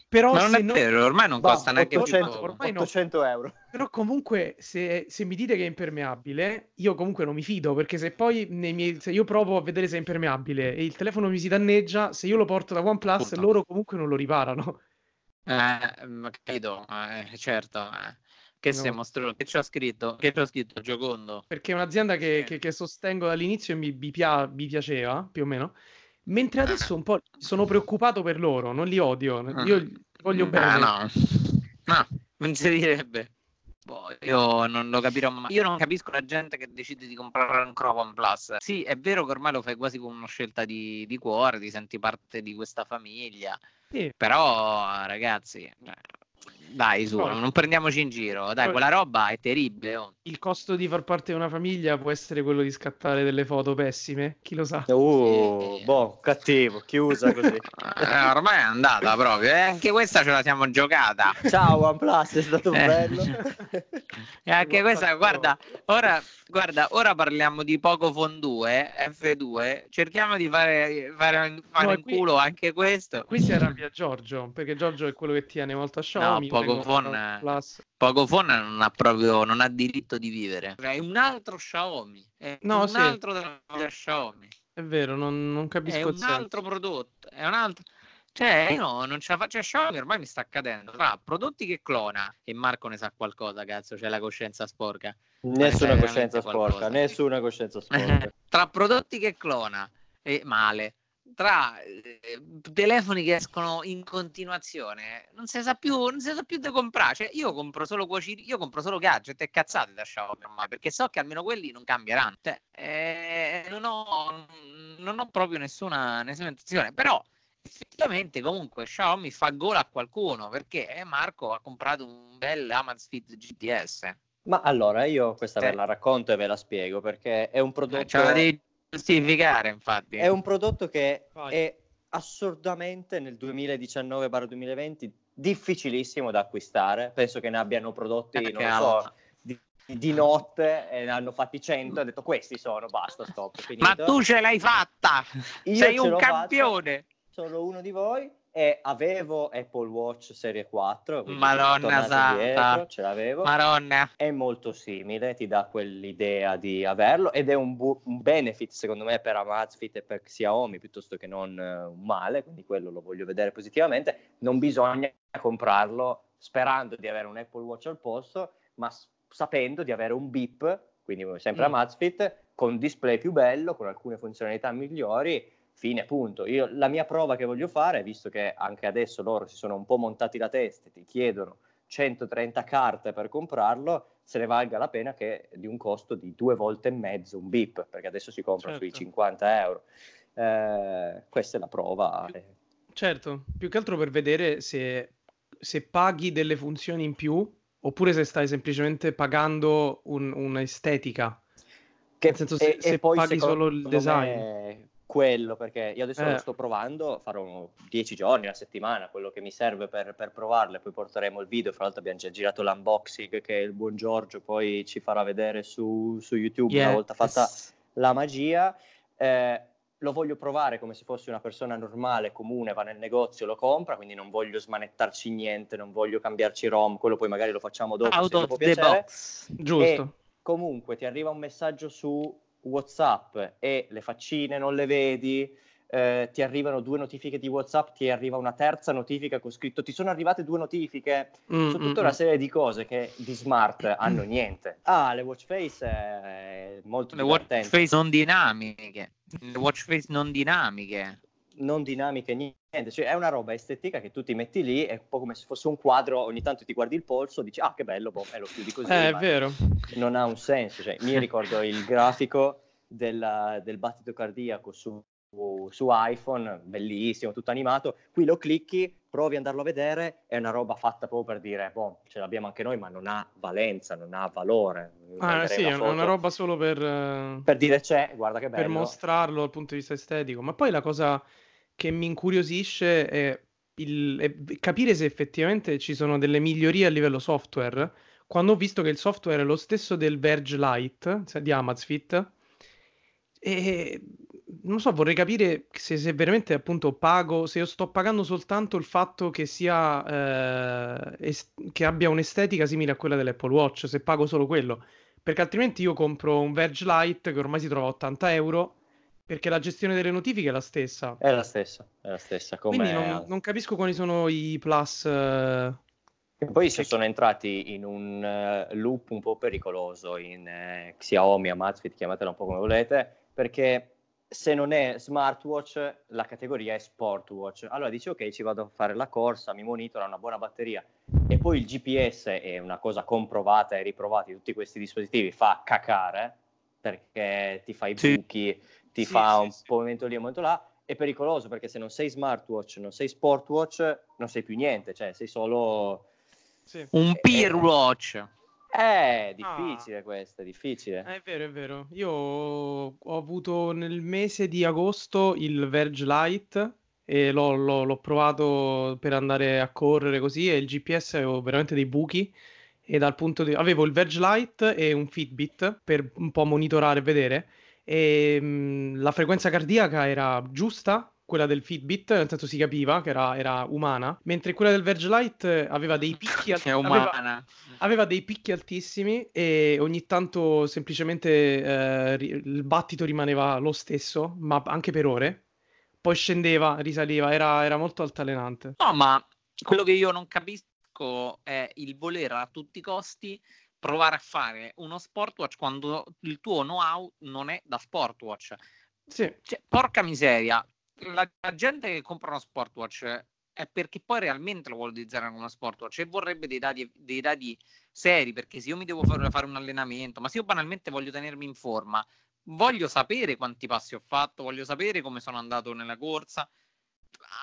però Ma non è vero, ormai non bah, costa neanche 800, più ormai 800 no. euro. Però comunque se, se, mi dite che è impermeabile, io comunque non mi fido, perché se poi miei, se io provo a vedere se è impermeabile e il telefono mi si danneggia, se io lo porto da OnePlus, Puta. loro comunque non lo riparano. Eh, ma credo, eh, certo. Eh. Che no. siamo str- Che ci ho scritto? Che ci ho scritto? Giocondo. Perché è un'azienda che, che, che sostengo dall'inizio e mi, mi, pia- mi piaceva, più o meno. Mentre adesso un po' sono preoccupato per loro, non li odio, ah. io li voglio bene. Ah, no, no, non si direbbe. Boh, io non lo capirò mai. Io non capisco la gente che decide di comprare ancora OnePlus. Sì, è vero che ormai lo fai quasi come una scelta di, di cuore, ti senti parte di questa famiglia. Sì. Però, ragazzi, cioè, dai, su, no. non prendiamoci in giro. Dai, quella roba è terribile. Oh. Il costo di far parte di una famiglia può essere quello di scattare delle foto pessime. Chi lo sa? Uh, sì. boh, cattivo, chiusa così. eh, ormai è andata proprio. Eh? Anche questa ce la siamo giocata. Ciao, OnePlus, è stato eh. bello. e anche questa, guarda, ora, guarda, ora parliamo di Pocophone 2, F2. Cerchiamo di fare, fare, fare no, in qui, culo anche questo. Qui si arrabbia Giorgio, perché Giorgio è quello che tiene molto a Xiaomi. No, Pocophone, Pocophone non ha proprio non ha diritto di vivere. È un altro Xiaomi. È no, un sì. altro della Xiaomi. È vero, non, non capisco. È un altro prodotto. È un altro. Cioè, io non ce la faccio a Xiaomi, ormai mi sta accadendo. Tra prodotti che clona, e Marco ne sa qualcosa, cazzo, c'è la coscienza sporca. Nessuna coscienza sporca, qualcosa. nessuna coscienza sporca. Tra prodotti che clona e male, tra eh, telefoni che escono in continuazione non si sa più, non si sa più da comprare. Cioè, io compro solo cuociri, io compro solo gadget e cazzate da Xiaomi ormai perché so che almeno quelli non cambieranno. Cioè, eh, non, ho, non, ho, proprio nessuna, nessuna intenzione, però effettivamente comunque Xiaomi fa gola a qualcuno perché Marco ha comprato un bel Amazfit GTS. Ma allora io questa eh. ve la racconto e ve la spiego perché è un prodotto. Eh, giustificare, infatti. È un prodotto che Vai. è assurdamente nel 2019-2020 difficilissimo da acquistare. Penso che ne abbiano prodotti, eh, non lo so, di, di, notte e ne hanno fatti 100 e ha detto questi sono, basta, stop. Finito. Ma tu ce l'hai fatta! Io Sei un campione! Fatta, sono uno di voi e avevo Apple Watch Serie 4 Madonna santa. ce l'avevo. Madonna. È molto simile ti dà quell'idea di averlo ed è un, bu- un benefit secondo me per Amazfit e per Xiaomi piuttosto che non uh, un male quindi quello lo voglio vedere positivamente. Non bisogna comprarlo sperando di avere un Apple Watch al posto ma s- sapendo di avere un beep quindi sempre mm. Amazfit con display più bello con alcune funzionalità migliori Fine, punto. Io, la mia prova che voglio fare, visto che anche adesso loro si sono un po' montati la testa e ti chiedono 130 carte per comprarlo, se ne valga la pena che di un costo di due volte e mezzo un BIP, perché adesso si compra certo. sui 50 euro. Eh, questa è la prova. Certo, più che altro per vedere se, se paghi delle funzioni in più oppure se stai semplicemente pagando un, un'estetica. Che, Nel senso, se, e, se e paghi solo il design. Me quello perché io adesso eh. lo sto provando, farò 10 giorni, una settimana, quello che mi serve per, per provarlo e poi porteremo il video, fra l'altro abbiamo già girato l'unboxing che il buon Giorgio poi ci farà vedere su, su YouTube yes. una volta fatta la magia. Eh, lo voglio provare come se fossi una persona normale, comune, va nel negozio, lo compra, quindi non voglio smanettarci niente, non voglio cambiarci ROM, quello poi magari lo facciamo dopo. Out of the box. Giusto. E comunque ti arriva un messaggio su WhatsApp e le faccine non le vedi, eh, ti arrivano due notifiche di WhatsApp, ti arriva una terza notifica con scritto ti sono arrivate due notifiche mm, su tutta mm, una mm. serie di cose che di smart hanno niente. Ah, le watch face è molto Le watch face non dinamiche. Le watch face non dinamiche non dinamiche, niente, cioè è una roba estetica che tu ti metti lì, è un po' come se fosse un quadro, ogni tanto ti guardi il polso, dici ah che bello, boh, e lo chiudi così. Eh, è vero. Non ha un senso, cioè, mi ricordo il grafico della, del battito cardiaco su, su, iPhone, bellissimo, tutto animato. Qui lo clicchi, provi ad andarlo a vedere, è una roba fatta proprio per dire, boh, ce l'abbiamo anche noi, ma non ha valenza, non ha valore. Ah, sì, è una roba solo per... Per dire c'è, guarda che bello. Per mostrarlo dal punto di vista estetico. Ma poi la cosa che mi incuriosisce è, il, è capire se effettivamente ci sono delle migliorie a livello software. Quando ho visto che il software è lo stesso del Verge Lite cioè di Amazfit, e non so, vorrei capire se, se, veramente appunto pago, se io sto pagando soltanto il fatto che sia eh, es- che abbia un'estetica simile a quella dell'Apple Watch, se pago solo quello. Perché altrimenti io compro un Verge Lite che ormai si trova a 80 euro perché la gestione delle notifiche è la stessa. È la stessa, è la stessa. Quindi non, non, capisco quali sono i plus. Uh... E poi si sono entrati in un uh, loop un po' pericoloso in uh, Xiaomi, Amazfit, chiamatela un po' come volete, perché se non è smartwatch, la categoria è sportwatch. Allora dici ok, ci vado a fare la corsa, mi monitora una buona batteria e poi il GPS è una cosa comprovata e riprovata di tutti questi dispositivi, fa cacare perché ti fa i buchi, ti sì, fa sì, un sì. movimento lì, un momento là, è pericoloso perché se non sei smartwatch, non sei sportwatch, non sei più niente, cioè sei solo... Un peer watch. È difficile ah. questo, è difficile. È vero, è vero. Io ho avuto nel mese di agosto il Verge Lite e l'ho, l'ho, l'ho provato per andare a correre così e il GPS avevo veramente dei buchi e dal punto di... avevo il Verge Lite e un Fitbit per un po' monitorare e vedere e mh, mhmm, la frequenza cardiaca era giusta, quella del Fitbit, nel senso si capiva che era, era umana, mentre quella del Verge Lite aveva dei picchi alt- aveva, aveva, dei picchi altissimi e ogni tanto semplicemente eh, il battito rimaneva lo stesso, ma anche per ore. Poi scendeva, risaliva, era, era molto altalenante. No, ma quello che io non capisco è il volere a tutti i costi provare a fare uno sportwatch quando il tuo know-how non è da sportwatch. Sì. Cioè, porca miseria, la, la, gente che compra uno sportwatch è perché poi realmente lo vuole utilizzare come uno sportwatch e vorrebbe dei dati, dei dati seri, perché se io mi devo fare, fare un allenamento, ma se io banalmente voglio tenermi in forma, voglio sapere quanti passi ho fatto, voglio sapere come sono andato nella corsa,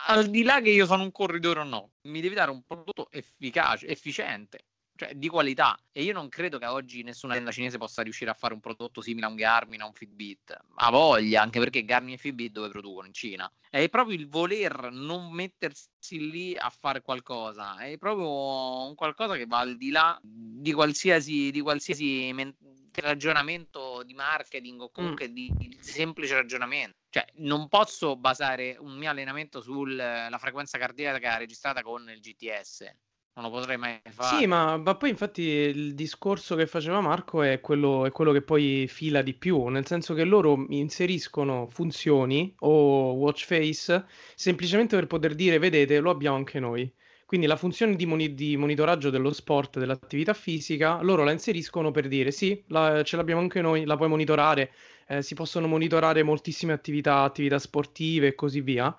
al di là che io sono un corridore o no, mi devi dare un prodotto efficace, efficiente cioè di qualità. E io non credo che oggi nessuna azienda cinese possa riuscire a fare un prodotto simile a un Garmin, a un Fitbit. Ha voglia, anche perché Garmin e Fitbit dove producono? In Cina. È proprio il voler non mettersi lì a fare qualcosa, è proprio un qualcosa che va al di là di qualsiasi, di qualsiasi men- ragionamento di marketing o comunque mm. di, di, semplice ragionamento. Cioè, non posso basare un mio allenamento sulla frequenza cardiaca registrata con il GTS non lo potrei mai fare. Sì, ma, ma, poi infatti il discorso che faceva Marco è quello, è quello, che poi fila di più, nel senso che loro inseriscono funzioni o watch face semplicemente per poter dire, vedete, lo abbiamo anche noi. Quindi la funzione di, moni- di monitoraggio dello sport, dell'attività fisica, loro la inseriscono per dire, sì, la, ce l'abbiamo anche noi, la puoi monitorare, eh, si possono monitorare moltissime attività, attività sportive e così via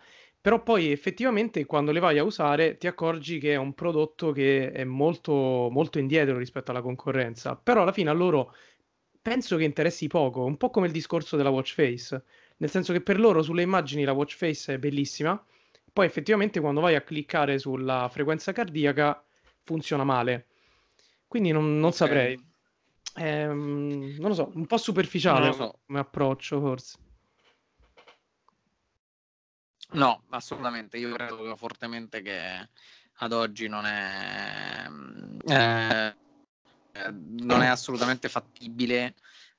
però poi effettivamente quando le vai a usare ti accorgi che è un prodotto che è molto, molto indietro rispetto alla concorrenza, però alla fine a loro penso che interessi poco, un po' come il discorso della watch face, nel senso che per loro sulle immagini la watch face è bellissima, poi effettivamente quando vai a cliccare sulla frequenza cardiaca funziona male. Quindi non, non saprei. Ehm, non lo so, un po' superficiale so. come approccio forse. No, assolutamente. Io credo fortemente che ad oggi non è, eh, non è assolutamente fattibile.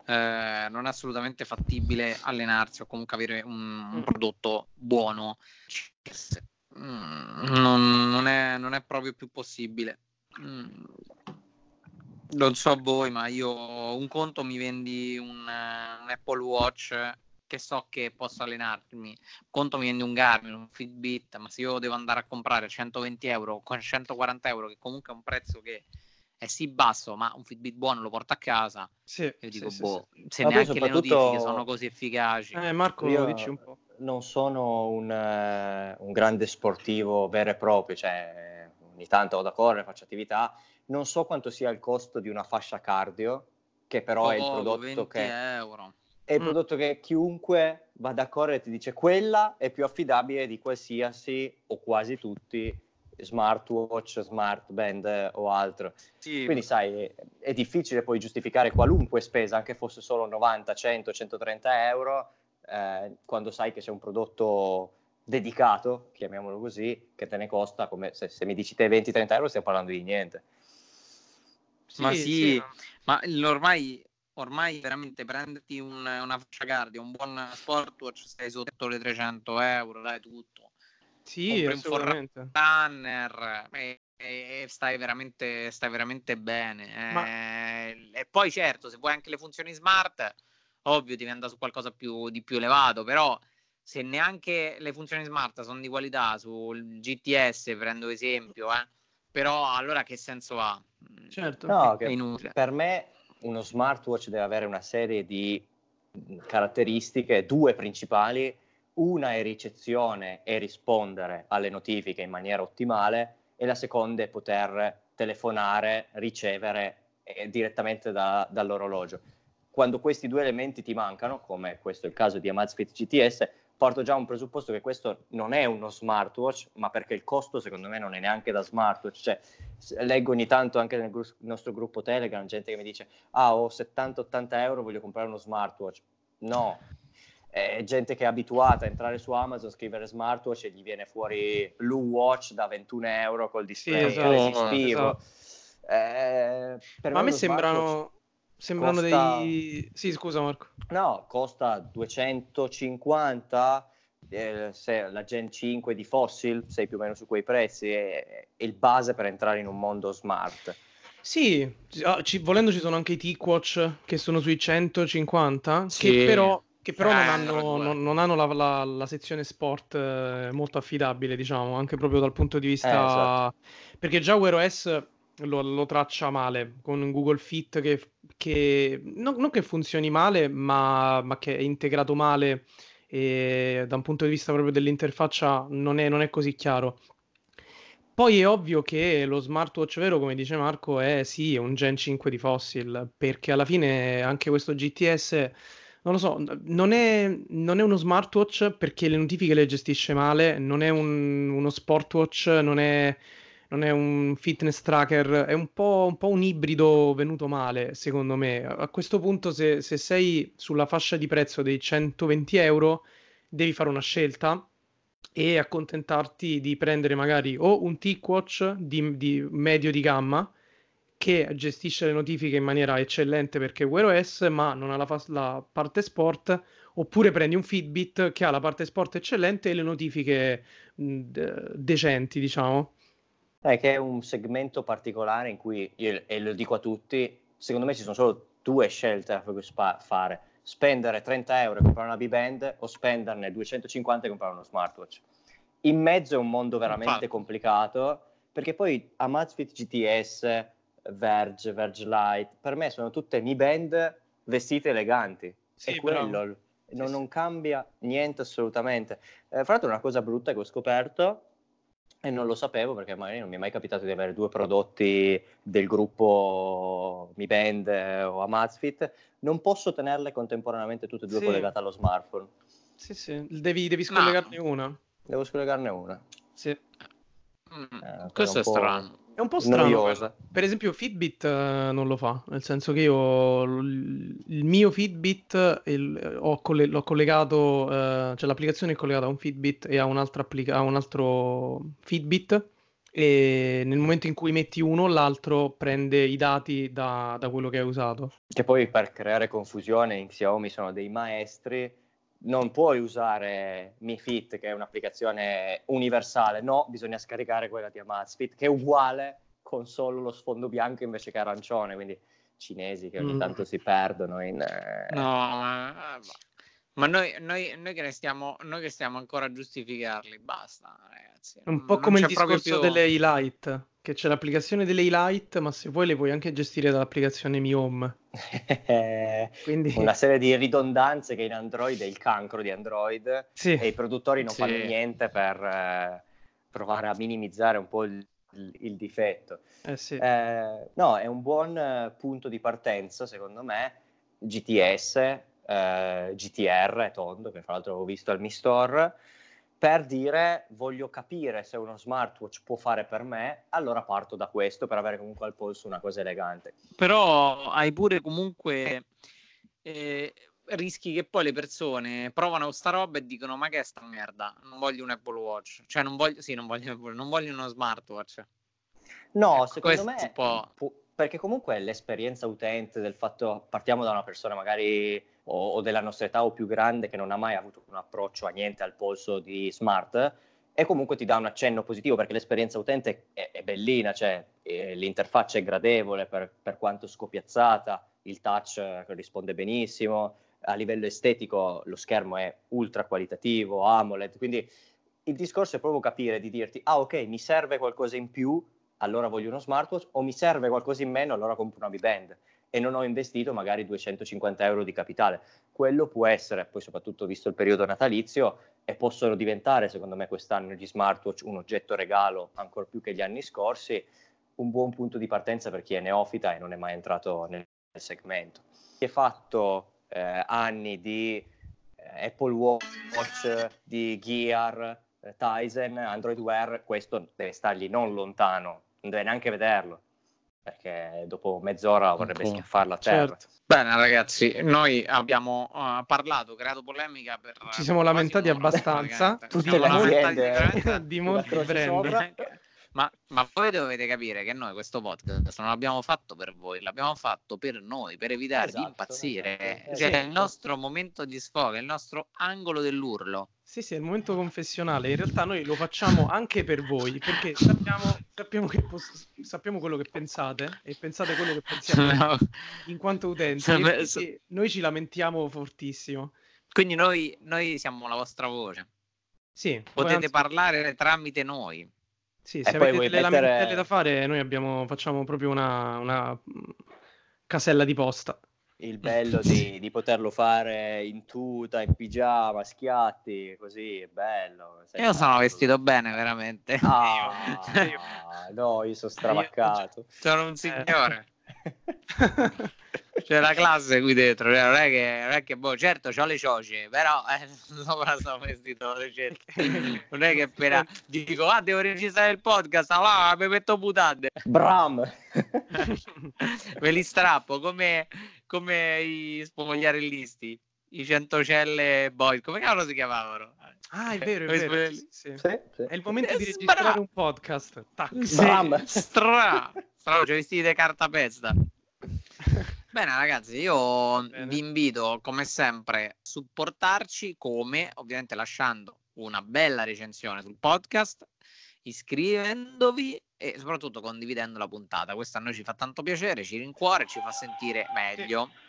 Eh, non è assolutamente fattibile allenarsi o comunque avere un, un prodotto buono. Mm, non, non, è, non, è, proprio più possibile. Mm. Non so voi, ma io un conto mi vendi un, un Apple Watch che so che posso allenarmi, conto mi viene un Garmin, un Fitbit, ma se io devo andare a comprare 120 euro con 140 euro, che comunque è un prezzo che è sì basso, ma un Fitbit buono lo porto a casa, sì, io dico, sì, boh, sì, se ma neanche le notifiche sono così efficaci. Eh, Marco, io dici un po'. Non sono un, uh, un grande sportivo vero e proprio, cioè ogni tanto vado a correre, faccio attività, non so quanto sia il costo di una fascia cardio, che però oh, è il prodotto 20 che... euro è il mm. prodotto che chiunque vada a correre ti dice quella è più affidabile di qualsiasi o quasi tutti smartwatch, smartband o altro. Sì. Quindi sai, è, è, difficile poi giustificare qualunque spesa, anche fosse solo 90, 100, 130 euro, eh, quando sai che c'è un prodotto dedicato, chiamiamolo così, che te ne costa, come se, se mi dici te 20-30 euro stiamo parlando di niente. Sì, ma sì, sì. ma ormai ormai veramente prenderti un, una fascia cardio, un buon smartwatch, stai sotto le 300 euro, dai tutto. Sì, assolutamente. un runner e, e, stai, veramente, stai veramente bene. Ma... Eh, e poi certo, se vuoi anche le funzioni smart, ovvio devi andare su qualcosa più, di più elevato, però se neanche le funzioni smart sono di qualità sul GTS, prendo esempio, eh, però allora che senso ha? Certo. No, è inutile. Per me uno smartwatch deve avere una serie di caratteristiche, due principali. Una è ricezione e rispondere alle notifiche in maniera ottimale e la seconda è poter telefonare, ricevere eh, direttamente da, dall'orologio. Quando questi due elementi ti mancano, come questo è il caso di Amazfit GTS, porto già un presupposto che questo non è uno smartwatch, ma perché il costo secondo me non è neanche da smartwatch. Cioè, leggo ogni tanto anche nel gru- nostro gruppo Telegram gente che mi dice ah ho 70-80 euro, voglio comprare uno smartwatch. No, è gente che è abituata a entrare su Amazon, scrivere smartwatch e gli viene fuori l'U-Watch da 21 euro col display sì, esatto, resistivo. Esatto. Eh, Ma a me sembrano Sembrano costa... dei... Sì, scusa Marco. No, costa 250, eh, se la Gen 5 di Fossil, sei più o meno su quei prezzi, è, è il base per entrare in un mondo smart. Sì, ah, ci, volendo ci sono anche i TicWatch che sono sui 150, sì. che però, che però eh, non hanno, non, non hanno la, la, la, sezione sport eh, molto affidabile, diciamo, anche proprio dal punto di vista... Eh, esatto. Perché già Wear OS lo, lo, traccia male con Google Fit che, che non, non, che funzioni male, ma, ma, che è integrato male e da un punto di vista proprio dell'interfaccia non è, non è così chiaro. Poi è ovvio che lo smartwatch vero, come dice Marco, è sì, un Gen 5 di Fossil, perché alla fine anche questo GTS, non lo so, non è, non è uno smartwatch perché le notifiche le gestisce male, non è un, uno sportwatch, non è non è un fitness tracker, è un po', un, po un ibrido venuto male, secondo me. A questo punto, se, se, sei sulla fascia di prezzo dei 120 euro, devi fare una scelta e accontentarti di prendere magari o un TicWatch di, di medio di gamma che gestisce le notifiche in maniera eccellente perché è Wear OS, ma non ha la, fa- la parte sport, oppure prendi un Fitbit che ha la parte sport eccellente e le notifiche mh, de- decenti, diciamo. È che è un segmento particolare in cui, io, e lo dico a tutti, secondo me ci sono solo due scelte da fare. Spendere 30 euro e comprare una B-Band o spenderne 250 e comprare uno smartwatch. In mezzo è un mondo veramente Infatti. complicato, perché poi Amazfit GTS, Verge, Verge Light, per me sono tutte Mi Band vestite eleganti. Sì, è quello, non, sì, non, cambia niente assolutamente. Eh, fra l'altro una cosa brutta che ho scoperto e non lo sapevo perché magari non mi è mai capitato di avere due prodotti del gruppo Mi Band o Amazfit. Non posso tenerle contemporaneamente tutte e due sì. collegate allo smartphone. Sì, sì, devi, devi scollegarne no. una. Devo scollegarne una. Sì. Mm, eh, questo è strano. È un po' strano. Noiosa. Per esempio, Fitbit uh, non lo fa, nel senso che io il mio Fitbit il, coll- l'ho collegato, uh, cioè l'applicazione è collegata a un Fitbit e a un altro, applica- a un altro Fitbit e nel momento in cui metti uno l'altro prende i dati da, da quello che hai usato. Che poi per creare confusione in Xiaomi sono dei maestri non puoi usare Mi Fit, che è un'applicazione universale, no, bisogna scaricare quella di Amazfit, che è uguale con solo lo sfondo bianco invece che arancione, quindi cinesi che ogni mm. tanto si perdono in... Eh... No, ma, ma noi, noi, noi, che stiamo, noi, che stiamo, ancora a giustificarli, basta ragazzi. Un po' come il discorso più... delle highlight che c'è l'applicazione delle highlight, ma se vuoi le puoi anche gestire dall'applicazione Mi Home. Quindi... Una serie di ridondanze che in Android è il cancro di Android sì. e i produttori non sì. fanno niente per eh, provare a minimizzare un po' il, il, il difetto. Eh sì. eh, no, è un buon punto di partenza, secondo me, GTS, eh, eh, GTR tondo, che fra l'altro avevo visto al Mi Store, per dire voglio capire se uno smartwatch può fare per me, allora parto da questo per avere comunque al polso una cosa elegante. Però hai pure comunque eh, rischi che poi le persone provano sta roba e dicono ma che è sta merda, non voglio un Apple Watch, cioè non voglio, sì, non voglio, non voglio uno smartwatch. No, ecco, secondo me, può... perché comunque l'esperienza utente del fatto, partiamo da una persona magari o, o, della nostra età o più grande che non ha mai avuto un approccio a niente al polso di smart e comunque ti dà un accenno positivo perché l'esperienza utente è, è bellina, cioè eh, l'interfaccia è gradevole per, per, quanto scopiazzata, il touch risponde benissimo, a livello estetico lo schermo è ultra qualitativo, AMOLED, quindi il discorso è proprio capire di dirti, ah ok, mi serve qualcosa in più, allora voglio uno smartwatch, o mi serve qualcosa in meno, allora compro una B-Band e non ho investito magari 250 euro di capitale. Quello può essere, poi soprattutto visto il periodo natalizio, e possono diventare secondo me quest'anno gli smartwatch un oggetto regalo ancora più che gli anni scorsi, un buon punto di partenza per chi è neofita e non è mai entrato nel segmento. Chi ha fatto eh, anni di eh, Apple Watch, di Gear, eh, Tizen, Android Wear, questo deve stargli non lontano, non deve neanche vederlo perché dopo mezz'ora vorrebbe okay. schiaffarla a terra. Certo. Bene ragazzi, noi abbiamo uh, parlato, creato polemica per... Ci siamo lamentati abbastanza, tutte le aziende di molti brand. Ma, ma, voi dovete capire che noi questo podcast non l'abbiamo fatto per voi, l'abbiamo fatto per noi, per evitare esatto, di impazzire. Esatto. Cioè, è il nostro momento di sfogo, il nostro angolo dell'urlo. Sì, sì, è il momento confessionale. In realtà noi lo facciamo anche per voi, perché sappiamo, sappiamo, che pos- sappiamo quello che pensate e pensate quello che pensiamo no. in quanto utenti. E noi ci lamentiamo fortissimo. Quindi noi, noi siamo la vostra voce. Sì, Potete anzi... parlare tramite noi. Sì, se avete delle mettere... lamentele da fare, noi abbiamo, facciamo proprio una, una casella di posta. Il bello di, di, poterlo fare in tuta, in pigiama, schiatti, così, è bello. Io sono vestito bene, veramente. Ah, no, io sono stravaccato. sono un signore. C'è la classe qui dentro, cioè, non è che, non è che boh, certo ho le cioce, però eh, sopra sto vestito non è che appena dico ah devo registrare il podcast, allora mi metto putate. Bram! Me li strappo come, come i spogliarellisti, i centocelle boy, come cavolo si chiamavano? Ah, è vero, è vero. Sì, sì. Sì, è il momento di registrare Stra- un podcast. Tac. Bram! Stra! Stra, cioè vestiti di carta pezza. Bene ragazzi, io Bene. vi invito come sempre a supportarci come ovviamente lasciando una bella recensione sul podcast, iscrivendovi e soprattutto condividendo la puntata. Questo a noi ci fa tanto piacere, ci rincuore, ci fa sentire meglio. Sì.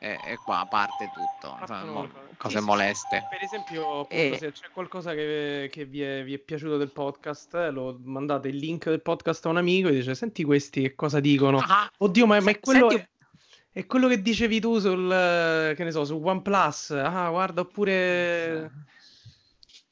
E, e, qua parte tutto, insomma, cose sì, moleste. Per esempio, e... se c'è qualcosa che, che vi, è, vi, è, piaciuto del podcast, lo mandate il link del podcast a un amico e dice: Senti questi che cosa dicono. Ah, Oddio, ma, ma è quello. Senti... È quello che dicevi tu sul, che ne so, su OnePlus. Ah, guarda, oppure...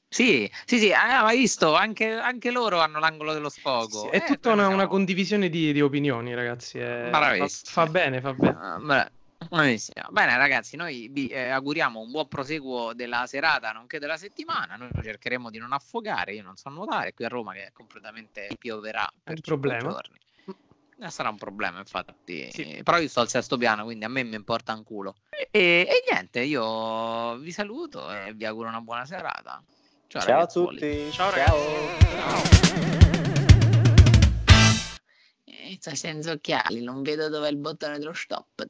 Sì, sì, sì, ah, hai visto, anche, anche, loro hanno l'angolo dello sfogo. Sì, è eh, tutta una, una, condivisione di, di, opinioni, ragazzi. È... Fa, fa, bene, fa bene. Uh, bravissimo. Bene, ragazzi, noi vi eh, auguriamo un buon proseguo della serata, nonché della settimana. Noi cercheremo di non affogare. Io non so nuotare qui a Roma, che completamente pioverà per problema. giorni. Eh, sarà un problema, infatti. Sì. Però io sto al sesto piano, quindi a me mi importa un culo. E, e niente, io vi saluto e vi auguro una buona serata. Ciao, Ciao a tutti. Ciao, Ciao. Stai senza occhiali, non vedo dove è il bottone dello stop.